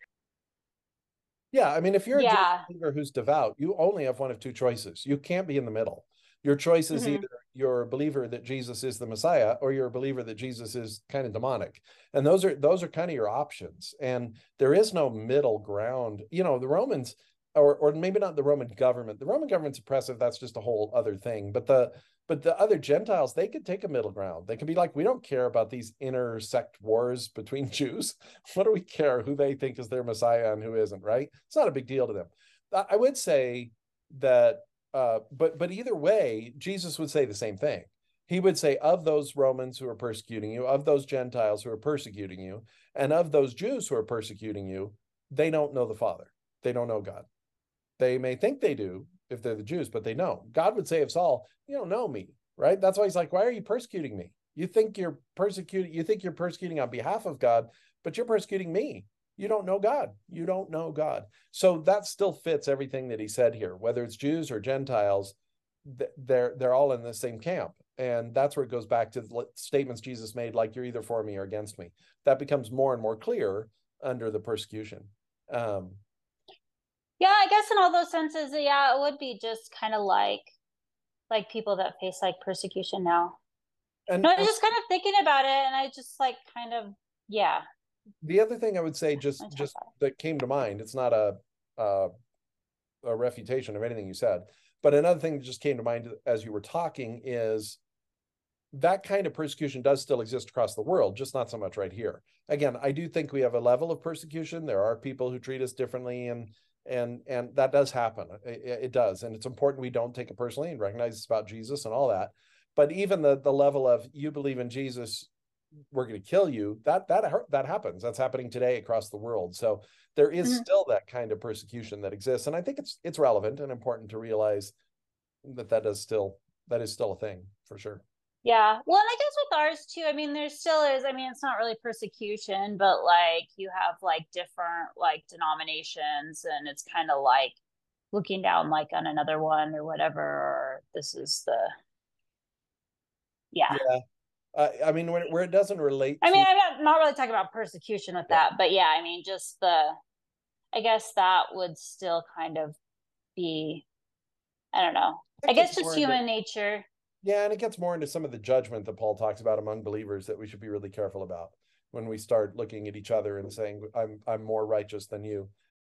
Yeah, I mean, if you're a believer who's devout, you only have one of two choices. You can't be in the middle. Your choice is Mhm. either you're a believer that Jesus is the Messiah, or you're a believer that Jesus is kind of demonic. And those are those are kind of your options. And there is no middle ground. You know, the Romans, or or maybe not the Roman government. The Roman government's oppressive. That's just a whole other thing. But the but the other Gentiles, they could take a middle ground. They could be like, we don't care about these inner sect wars between Jews. What do we care who they think is their Messiah and who isn't, right? It's not a big deal to them. I would say that, uh, but but either way, Jesus would say the same thing. He would say, of those Romans who are persecuting you, of those Gentiles who are persecuting you, and of those Jews who are persecuting you, they don't know the Father. They don't know God. They may think they do if they're the Jews, but they know. God would say of Saul, You don't know me, right? That's why he's like, Why are you persecuting me? You think you're persecuting, you think you're persecuting on behalf of God, but you're persecuting me. You don't know God. You don't know God. So that still fits everything that he said here, whether it's Jews or Gentiles, they're they're all in the same camp. And that's where it goes back to the statements Jesus made, like you're either for me or against me. That becomes more and more clear under the persecution. Um, Yeah, I guess in all those senses, yeah, it would be just kind of like like people that face like persecution now. and No, I was just kind of thinking about it, and I just like kind of yeah. The other thing I would say, just just that came to mind, it's not a, a a refutation of anything you said, but another thing that just came to mind as you were talking is that kind of persecution does still exist across the world, just not so much right here. Again, I do think we have a level of persecution. There are people who treat us differently, and and and that does happen. It, it does, and it's important we don't take it personally and recognize it's about Jesus and all that. But even the the level of you believe in Jesus, we're going to kill you. That that that happens. That's happening today across the world. So there is Mhm. still that kind of persecution that exists, and I think it's it's relevant and important to realize that that is still that is still a thing for sure. Yeah. Well, and I guess with ours too, I mean, there still is, I mean, it's not really persecution, but like you have like different like denominations and it's kind of like looking down like on another one or whatever, or this is the yeah. Yeah. Uh, I mean, where, where it doesn't relate. I mean, to, I'm not, not really talking about persecution with Yeah. that, but yeah, I mean, just the, I guess that would still kind of be, I don't know. That I guess just into- human nature. yeah, and it gets more into some of the judgment that Paul talks about among believers that we should be really careful about when we start looking at each other and saying, "I'm I'm more righteous than you."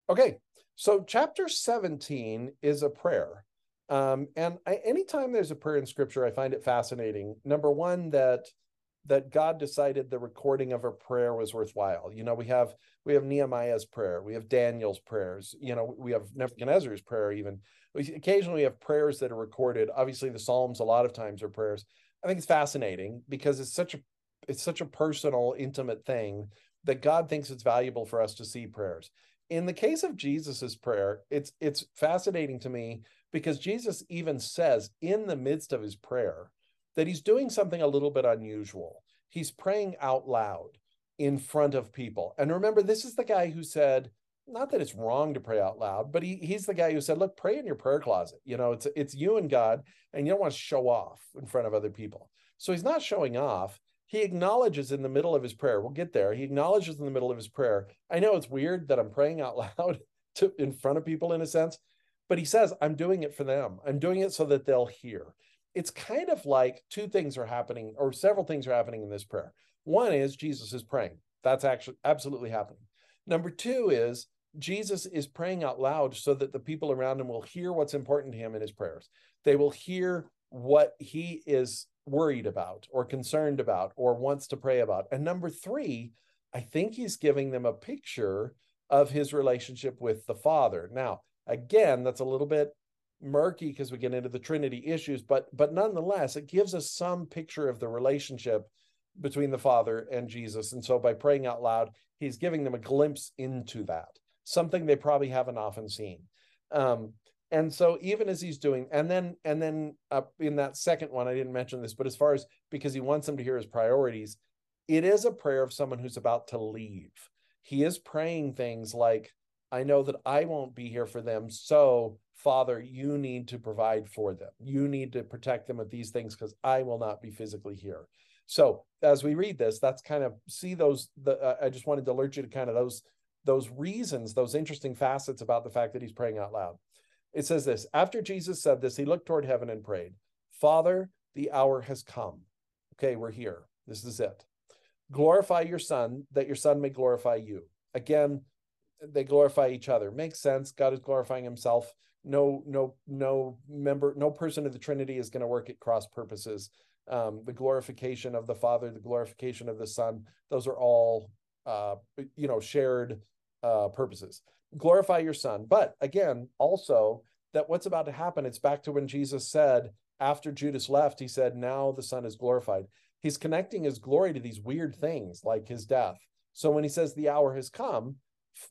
Okay, so chapter 17 is a prayer. Um, and I, anytime there's a prayer in scripture, I find it fascinating. Number one, that that God decided the recording of a prayer was worthwhile. You know, we have we have Nehemiah's prayer, we have Daniel's prayers, you know, we have Nebuchadnezzar's prayer even. We occasionally have prayers that are recorded. Obviously, the Psalms a lot of times are prayers. I think it's fascinating because it's such a it's such a personal, intimate thing that God thinks it's valuable for us to see prayers. In the case of Jesus's prayer, it's it's fascinating to me because Jesus even says in the midst of his prayer that he's doing something a little bit unusual. He's praying out loud in front of people. And remember, this is the guy who said, not that it's wrong to pray out loud, but he, he's the guy who said, look, pray in your prayer closet. You know, it's it's you and God, and you don't want to show off in front of other people. So he's not showing off. He acknowledges in the middle of his prayer. We'll get there. He acknowledges in the middle of his prayer. I know it's weird that I'm praying out loud to in front of people in a sense, but he says, I'm doing it for them. I'm doing it so that they'll hear. It's kind of like two things are happening, or several things are happening in this prayer. One is Jesus is praying. That's actually absolutely happening. Number two is Jesus is praying out loud so that the people around him will hear what's important to him in his prayers. They will hear what he is worried about or concerned about or wants to pray about. And number three, I think he's giving them a picture of his relationship with the Father. Now, again, that's a little bit murky because we get into the Trinity issues, but but nonetheless, it gives us some picture of the relationship between the Father and Jesus. And so by praying out loud, he's giving them a glimpse into that. something they probably haven't often seen. Um, and so even as he's doing, and then and then uh, in that second one, I didn't mention this, but as far as because he wants them to hear his priorities, it is a prayer of someone who's about to leave. He is praying things like, I know that I won't be here for them. So, Father, you need to provide for them. You need to protect them with these things because I will not be physically here. So, as we read this, that's kind of see those. The uh, I just wanted to alert you to kind of those those reasons, those interesting facets about the fact that he's praying out loud. It says this After Jesus said this, he looked toward heaven and prayed, Father, the hour has come. Okay, we're here. This is it. Glorify your Son, that your Son may glorify you. Again, they glorify each other. Makes sense. God is glorifying himself. No, no, no member, no person of the Trinity is going to work at cross purposes. Um, the glorification of the Father, the glorification of the Son, those are all uh, you know, shared uh, purposes glorify your son. But again, also that what's about to happen, it's back to when Jesus said, after Judas left, he said, Now the Son is glorified. He's connecting his glory to these weird things like his death. So when he says the hour has come,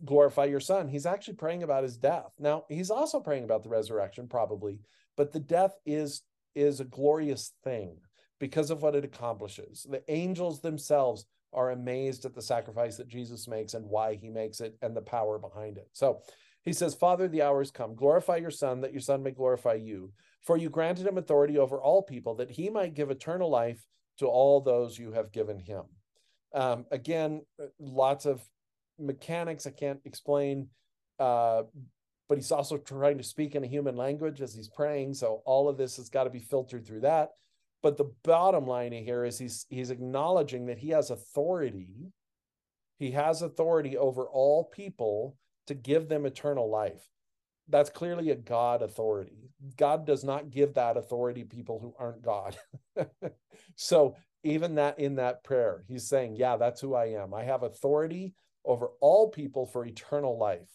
glorify your son, he's actually praying about his death. Now, he's also praying about the resurrection, probably, but the death is is a glorious thing because of what it accomplishes. The angels themselves are amazed at the sacrifice that Jesus makes and why he makes it and the power behind it. So he says, Father, the hour come. Glorify your Son, that your Son may glorify you. For you granted him authority over all people, that he might give eternal life to all those you have given him. Um, again, lots of mechanics I can't explain, uh, but he's also trying to speak in a human language as he's praying. So all of this has got to be filtered through that. But the bottom line here is he's he's acknowledging that he has authority. He has authority over all people to give them eternal life. That's clearly a God authority. God does not give that authority people who aren't God. so even that in that prayer, he's saying, Yeah, that's who I am. I have authority over all people for eternal life.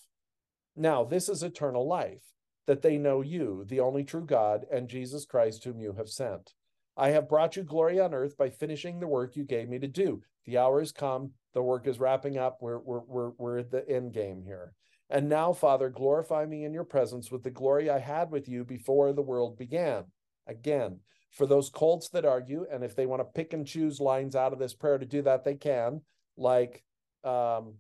Now, this is eternal life, that they know you, the only true God, and Jesus Christ, whom you have sent. I have brought you glory on earth by finishing the work you gave me to do. The hour has come. The work is wrapping up. We're, we're, we're, we're at the end game here. And now, Father, glorify me in your presence with the glory I had with you before the world began. Again, for those cults that argue, and if they want to pick and choose lines out of this prayer to do that, they can, like um,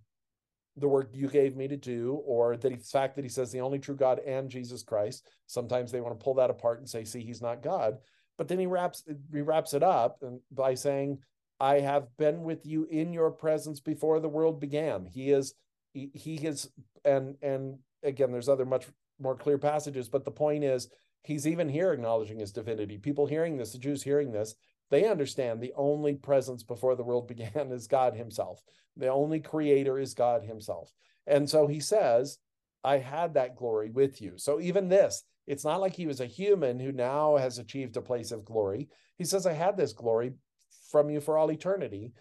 the work you gave me to do, or the fact that he says the only true God and Jesus Christ. Sometimes they want to pull that apart and say, see, he's not God. But then he wraps he wraps it up and by saying, "I have been with you in your presence before the world began." He is he, he is and and again, there's other much more clear passages, but the point is he's even here acknowledging his divinity. People hearing this, the Jews hearing this, they understand the only presence before the world began is God Himself. The only creator is God Himself. And so he says, I had that glory with you. So even this, it's not like he was a human who now has achieved a place of glory. He says, I had this glory from you for all eternity.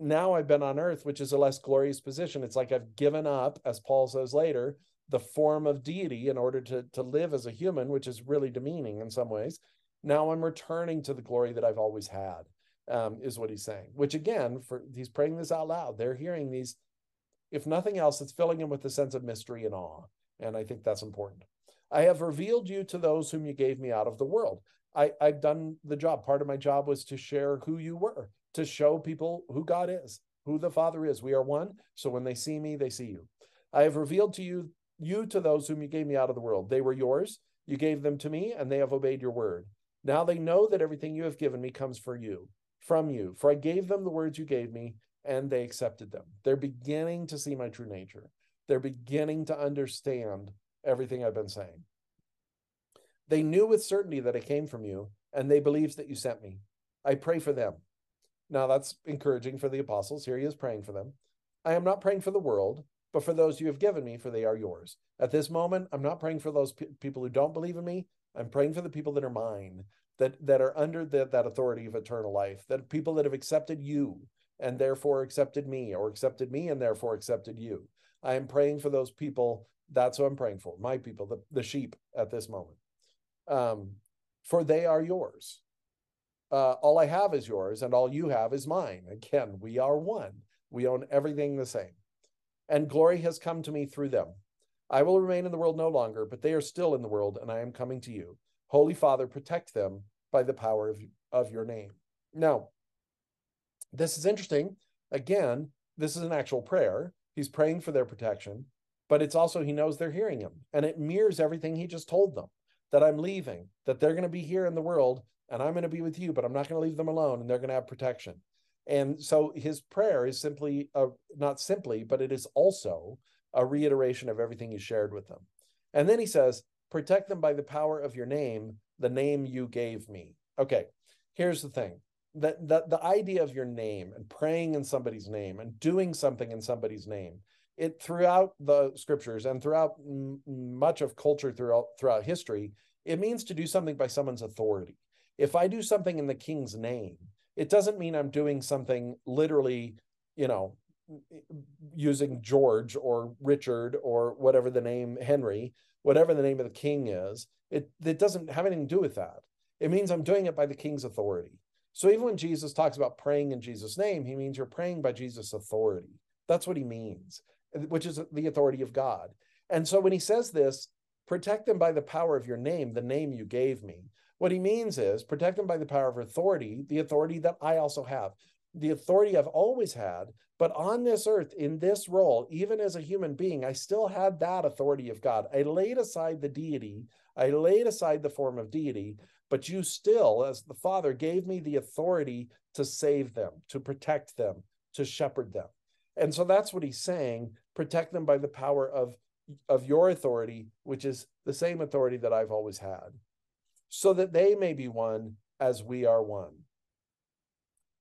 Now I've been on earth, which is a less glorious position. It's like I've given up, as Paul says later, the form of deity in order to, to live as a human, which is really demeaning in some ways. Now I'm returning to the glory that I've always had, um, is what he's saying. Which again, for he's praying this out loud. They're hearing these. If nothing else, it's filling him with a sense of mystery and awe. And I think that's important. I have revealed you to those whom you gave me out of the world. I, I've done the job. Part of my job was to share who you were, to show people who God is, who the Father is. We are one. So when they see me, they see you. I have revealed to you you to those whom you gave me out of the world. They were yours. You gave them to me, and they have obeyed your word. Now they know that everything you have given me comes for you, from you. For I gave them the words you gave me, and they accepted them. They're beginning to see my true nature. They're beginning to understand everything I've been saying. They knew with certainty that I came from you, and they believed that you sent me. I pray for them. Now that's encouraging for the apostles. Here he is praying for them. I am not praying for the world, but for those you have given me, for they are yours. At this moment, I'm not praying for those pe- people who don't believe in me. I'm praying for the people that are mine, that that are under the, that authority of eternal life, that people that have accepted you and therefore accepted me, or accepted me and therefore accepted you. I am praying for those people that's what I'm praying for. My people, the, the sheep at this moment. Um, for they are yours. Uh, all I have is yours, and all you have is mine. Again, we are one. We own everything the same. and glory has come to me through them. I will remain in the world no longer, but they are still in the world, and I am coming to you. Holy Father, protect them by the power of, of your name. Now, this is interesting. Again, this is an actual prayer. He's praying for their protection, but it's also he knows they're hearing him. And it mirrors everything he just told them that I'm leaving, that they're going to be here in the world, and I'm going to be with you, but I'm not going to leave them alone, and they're going to have protection. And so his prayer is simply, a, not simply, but it is also a reiteration of everything he shared with them. And then he says, Protect them by the power of your name, the name you gave me. Okay, here's the thing that the, the idea of your name and praying in somebody's name and doing something in somebody's name it throughout the scriptures and throughout m- much of culture throughout throughout history it means to do something by someone's authority if i do something in the king's name it doesn't mean i'm doing something literally you know using george or richard or whatever the name henry whatever the name of the king is it it doesn't have anything to do with that. It means i'm doing it by the king's authority. So even when jesus talks about praying in jesus name he means you're praying by jesus authority. That's what he means which is the authority of god. And so when he says this protect them by the power of your name the name you gave me. What he means is protect them by the power of authority, the authority that I also have, the authority I've always had. But on this earth, in this role, even as a human being, I still had that authority of God. I laid aside the deity, I laid aside the form of deity, but you still, as the Father, gave me the authority to save them, to protect them, to shepherd them. And so that's what he's saying protect them by the power of, of your authority, which is the same authority that I've always had so that they may be one as we are one.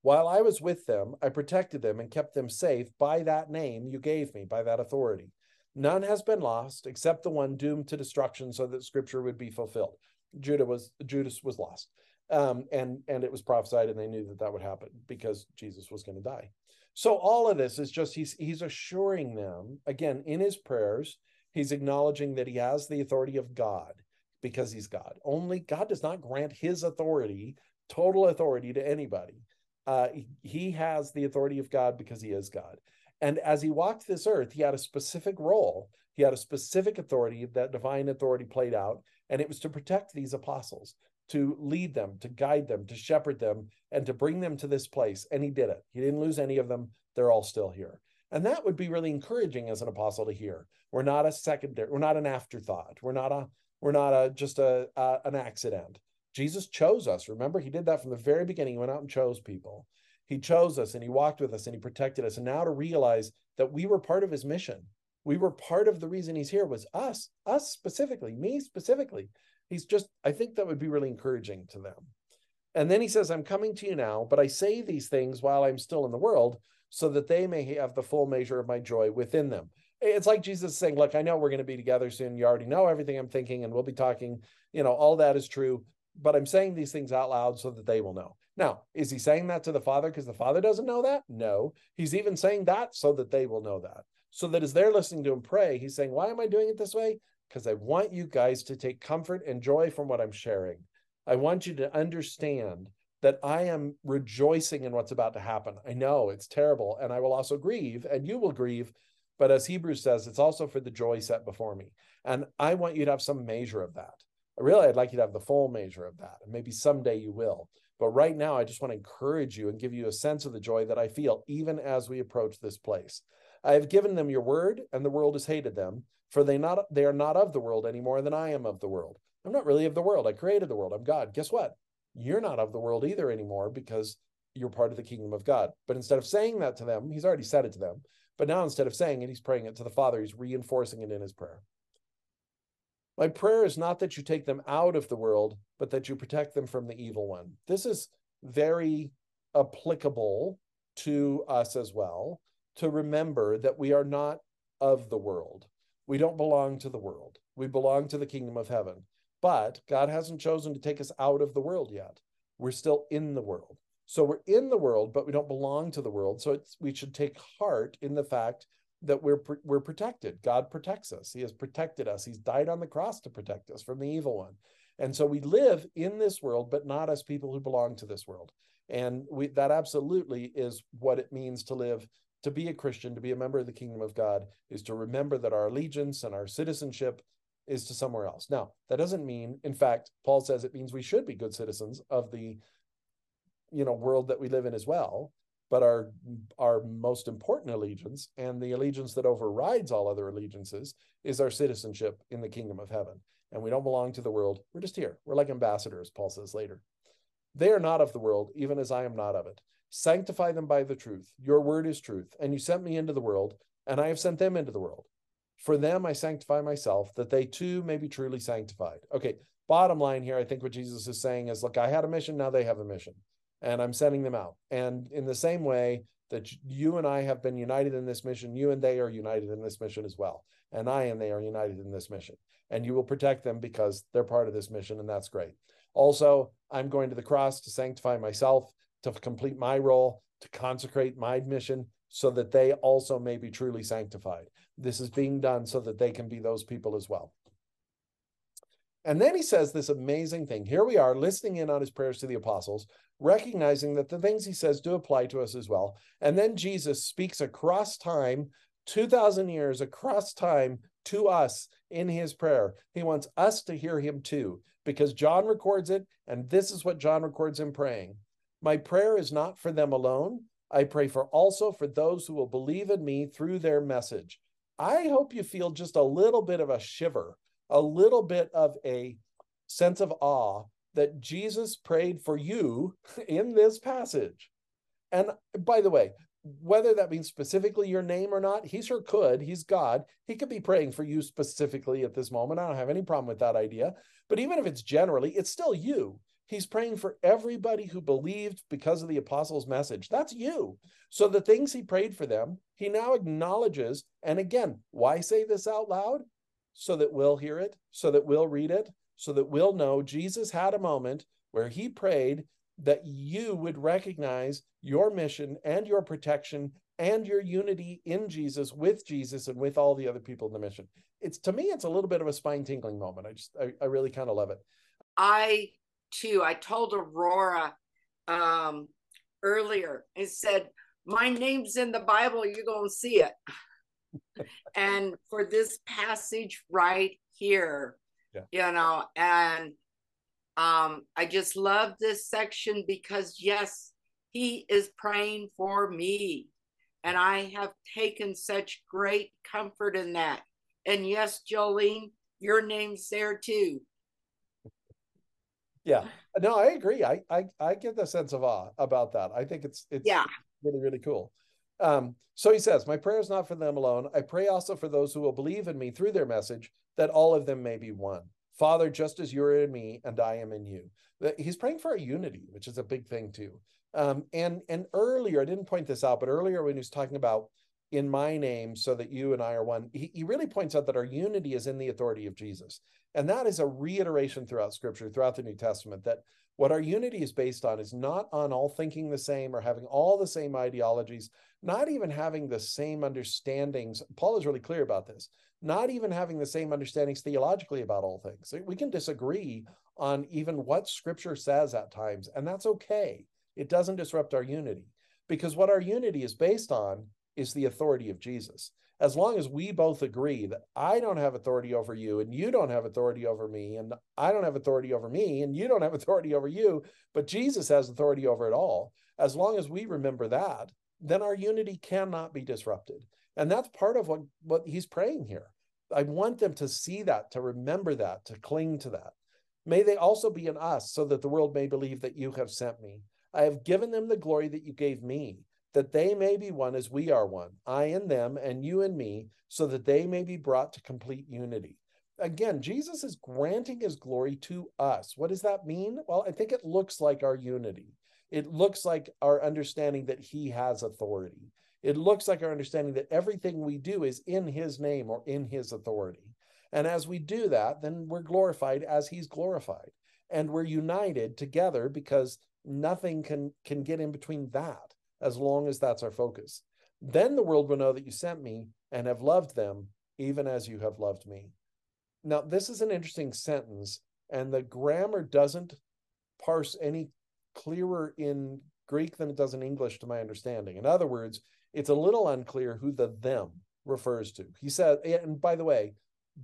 While I was with them, I protected them and kept them safe by that name you gave me, by that authority. None has been lost except the one doomed to destruction, so that Scripture would be fulfilled. Judah was Judas was lost, um, and and it was prophesied, and they knew that that would happen because Jesus was going to die. So all of this is just he's he's assuring them again in his prayers. He's acknowledging that he has the authority of God because he's God. Only God does not grant his authority, total authority to anybody. Uh, he has the authority of God because he is God. And as he walked this earth, he had a specific role. He had a specific authority that divine authority played out, and it was to protect these apostles, to lead them, to guide them, to shepherd them, and to bring them to this place. And he did it. He didn't lose any of them. They're all still here. And that would be really encouraging as an apostle to hear. We're not a secondary, we're not an afterthought. We're not a we're not a just a, a an accident. Jesus chose us. Remember, he did that from the very beginning. He went out and chose people. He chose us and he walked with us and he protected us. And now to realize that we were part of his mission, we were part of the reason he's here was us, us specifically, me specifically. He's just, I think that would be really encouraging to them. And then he says, I'm coming to you now, but I say these things while I'm still in the world so that they may have the full measure of my joy within them it's like Jesus saying, Look, I know we're going to be together soon. You already know everything I'm thinking, and we'll be talking. You know, all that is true. But I'm saying these things out loud so that they will know. Now, is he saying that to the Father because the Father doesn't know that? No. He's even saying that so that they will know that. So that as they're listening to him pray, he's saying, Why am I doing it this way? Because I want you guys to take comfort and joy from what I'm sharing. I want you to understand that I am rejoicing in what's about to happen. I know it's terrible, and I will also grieve, and you will grieve but as Hebrews says, it's also for the joy set before me. And I want you to have some measure of that. Really, I'd like you to have the full measure of that. And maybe someday you will. But right now, I just want to encourage you and give you a sense of the joy that I feel even as we approach this place. I have given them your word, and the world has hated them, for they not they are not of the world any more than I am of the world. I'm not really of the world. I created the world. I'm God. Guess what? You're not of the world either anymore because you're part of the kingdom of God. But instead of saying that to them, he's already said it to them. But now instead of saying it, he's praying it to the Father. He's reinforcing it in his prayer. My prayer is not that you take them out of the world, but that you protect them from the evil one. This is very applicable to us as well to remember that we are not of the world. We don't belong to the world. We belong to the kingdom of heaven. But God hasn't chosen to take us out of the world yet. We're still in the world. So we're in the world, but we don't belong to the world. So we should take heart in the fact that we're we're protected. God protects us. He has protected us. He's died on the cross to protect us from the evil one. And so we live in this world, but not as people who belong to this world. And we, that absolutely is what it means to live to be a Christian, to be a member of the kingdom of God, is to remember that our allegiance and our citizenship is to somewhere else. Now, that doesn't mean, in fact, Paul says it means we should be good citizens of the you know world that we live in as well but our our most important allegiance and the allegiance that overrides all other allegiances is our citizenship in the kingdom of heaven. And we don't belong to the world. We're just here. We're like ambassadors paul says later. They are not of the world even as i am not of it. Sanctify them by the truth. Your word is truth. And you sent me into the world and i have sent them into the world. For them I sanctify myself, that they too may be truly sanctified. Okay, bottom line here, I think what Jesus is saying is look, I had a mission, now they have a mission, and I'm sending them out. And in the same way that you and I have been united in this mission, you and they are united in this mission as well. And I and they are united in this mission. And you will protect them because they're part of this mission, and that's great. Also, I'm going to the cross to sanctify myself, to complete my role, to consecrate my mission, so that they also may be truly sanctified. This is being done so that they can be those people as well. And then he says this amazing thing. Here we are listening in on his prayers to the apostles, recognizing that the things he says do apply to us as well. And then Jesus speaks across time, 2,000 years across time to us in his prayer. He wants us to hear him too, because John records it. And this is what John records him praying My prayer is not for them alone. I pray for also for those who will believe in me through their message. I hope you feel just a little bit of a shiver, a little bit of a sense of awe that Jesus prayed for you in this passage. And by the way, whether that means specifically your name or not, he sure could. He's God. He could be praying for you specifically at this moment. I don't have any problem with that idea. But even if it's generally, it's still you. He's praying for everybody who believed because of the apostles' message. That's you. So the things he prayed for them, he now acknowledges. And again, why say this out loud? So that we'll hear it, so that we'll read it, so that we'll know Jesus had a moment where he prayed that you would recognize your mission and your protection and your unity in Jesus with Jesus and with all the other people in the mission. It's to me, it's a little bit of a spine tingling moment. I just, I, I really kind of love it. I too, I told Aurora um, earlier, I said, my name's in the Bible, you're going to see it. and for this passage right here, yeah. you know, and um, I just love this section because, yes, he is praying for me. And I have taken such great comfort in that. And yes, Jolene, your name's there too. Yeah. No, I agree. I, I I get the sense of awe about that. I think it's it's yeah really, really cool. Um, so he says, My prayer is not for them alone. I pray also for those who will believe in me through their message, that all of them may be one. Father, just as you're in me and I am in you. He's praying for a unity, which is a big thing too. Um, and and earlier, I didn't point this out, but earlier when he was talking about in my name, so that you and I are one, he, he really points out that our unity is in the authority of Jesus. And that is a reiteration throughout scripture, throughout the New Testament, that what our unity is based on is not on all thinking the same or having all the same ideologies, not even having the same understandings. Paul is really clear about this, not even having the same understandings theologically about all things. We can disagree on even what scripture says at times, and that's okay. It doesn't disrupt our unity because what our unity is based on is the authority of Jesus as long as we both agree that I don't have authority over you and you don't have authority over me and I don't have authority over me and you don't have authority over you, but Jesus has authority over it all, as long as we remember that, then our unity cannot be disrupted. And that's part of what, what he's praying here. I want them to see that, to remember that, to cling to that. May they also be in us so that the world may believe that you have sent me. I have given them the glory that you gave me that they may be one as we are one, I and them, and you and me, so that they may be brought to complete unity. Again, Jesus is granting his glory to us. What does that mean? Well, I think it looks like our unity. It looks like our understanding that he has authority. It looks like our understanding that everything we do is in his name or in his authority. And as we do that, then we're glorified as he's glorified. And we're united together because nothing can can get in between that as long as that's our focus. Then the world will know that you sent me and have loved them, even as you have loved me. Now, this is an interesting sentence, and the grammar doesn't parse any clearer in Greek than it does in English, to my understanding. In other words, it's a little unclear who the them refers to. He said, and by the way,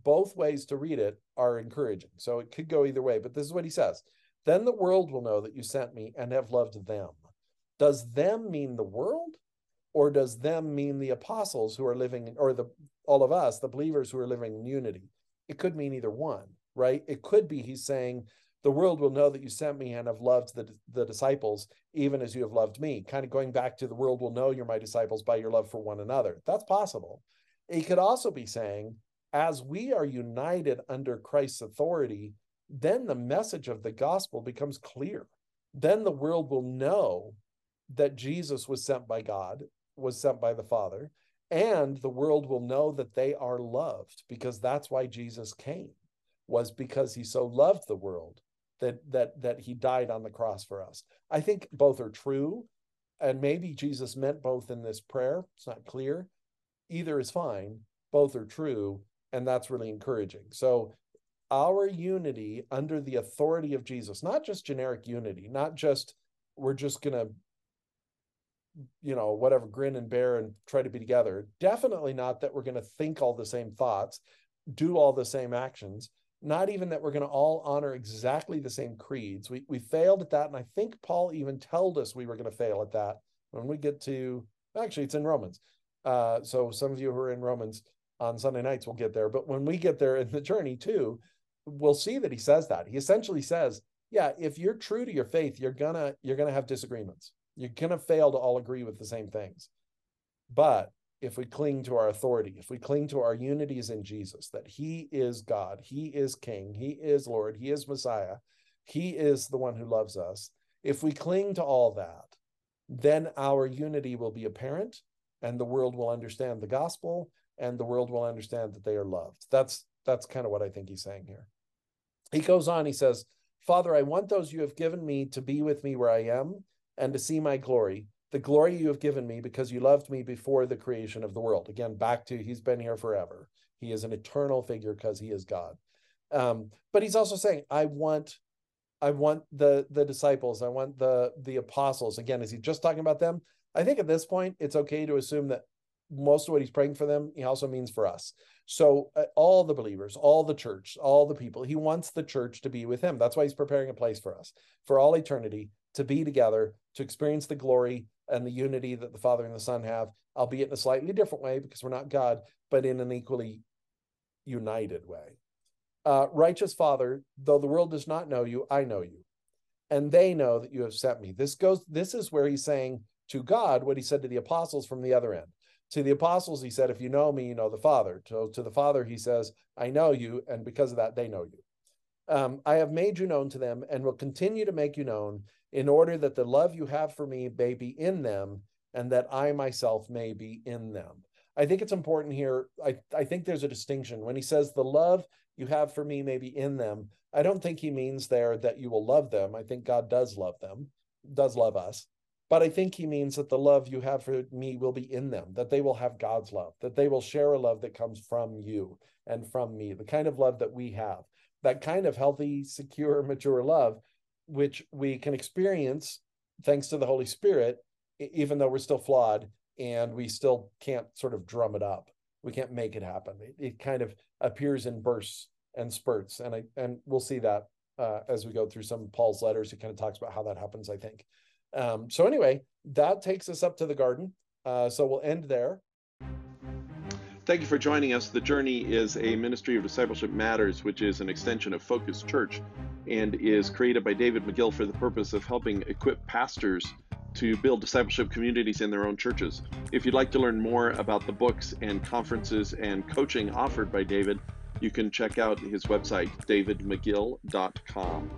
both ways to read it are encouraging. So it could go either way, but this is what he says. Then the world will know that you sent me and have loved them. Does them mean the world? Or does them mean the apostles who are living, or the all of us, the believers who are living in unity? It could mean either one, right? It could be he's saying, the world will know that you sent me and have loved the, the disciples, even as you have loved me. Kind of going back to the world will know you're my disciples by your love for one another. That's possible. He could also be saying, as we are united under Christ's authority, then the message of the gospel becomes clear. Then the world will know that Jesus was sent by God, was sent by the Father, and the world will know that they are loved because that's why Jesus came was because he so loved the world that that that he died on the cross for us. I think both are true and maybe Jesus meant both in this prayer. It's not clear. Either is fine. Both are true and that's really encouraging. So our unity under the authority of Jesus, not just generic unity, not just we're just going to you know whatever grin and bear and try to be together. Definitely not that we're going to think all the same thoughts do all the same actions not even that we're going to all honor exactly the same creeds. We we failed at that and i think paul even told us we were going to fail at that when we get to actually it's in romans. Uh, so some of you who are in romans on sunday nights will get there but when we get there in the journey too we'll see that he says that. He essentially says yeah if you're true to your faith you're gonna you're gonna have disagreements you're gonna fail to all agree with the same things. But if we cling to our authority if we cling to our unities in jesus that he is god he is king he is lord he is messiah he is the one who loves us if we cling to all that then our unity will be apparent and the world will understand the gospel and the world will understand that they are loved. That's that's kind of what i think he's saying here. He goes on, he says, Father, I want those you have given me to be with me where I am and to see my glory, the glory you have given me because you loved me before the creation of the world. Again, back to he's been here forever. He is an eternal figure because he is God. Um, but he's also saying, I want, I want the the disciples, I want the the apostles. Again, is he just talking about them? I think at this point it's okay to assume that most of what he's praying for them, he also means for us. So, uh, all the believers, all the church, all the people, he wants the church to be with him. That's why he's preparing a place for us for all eternity to be together, to experience the glory and the unity that the Father and the Son have, albeit in a slightly different way because we're not God, but in an equally united way. Uh, righteous Father, though the world does not know you, I know you, and they know that you have sent me. This goes. This is where he's saying to God what he said to the apostles from the other end. To the apostles, he said, If you know me, you know the Father. To, to the Father, he says, I know you, and because of that, they know you. Um, I have made you known to them and will continue to make you known in order that the love you have for me may be in them and that I myself may be in them. I think it's important here. I, I think there's a distinction. When he says the love you have for me may be in them, I don't think he means there that you will love them. I think God does love them, does love us. But I think he means that the love you have for me will be in them, that they will have God's love, that they will share a love that comes from you and from me, the kind of love that we have, that kind of healthy, secure, mature love, which we can experience thanks to the Holy Spirit, even though we're still flawed and we still can't sort of drum it up. We can't make it happen. It, it kind of appears in bursts and spurts. And I and we'll see that uh, as we go through some of Paul's letters. He kind of talks about how that happens, I think. Um, so anyway, that takes us up to the garden. Uh, so we'll end there. Thank you for joining us. The Journey is a ministry of Discipleship Matters, which is an extension of Focus Church and is created by David Megill for the purpose of helping equip pastors to build discipleship communities in their own churches. If you'd like to learn more about the books and conferences and coaching offered by David, you can check out his website, davidmegill.com.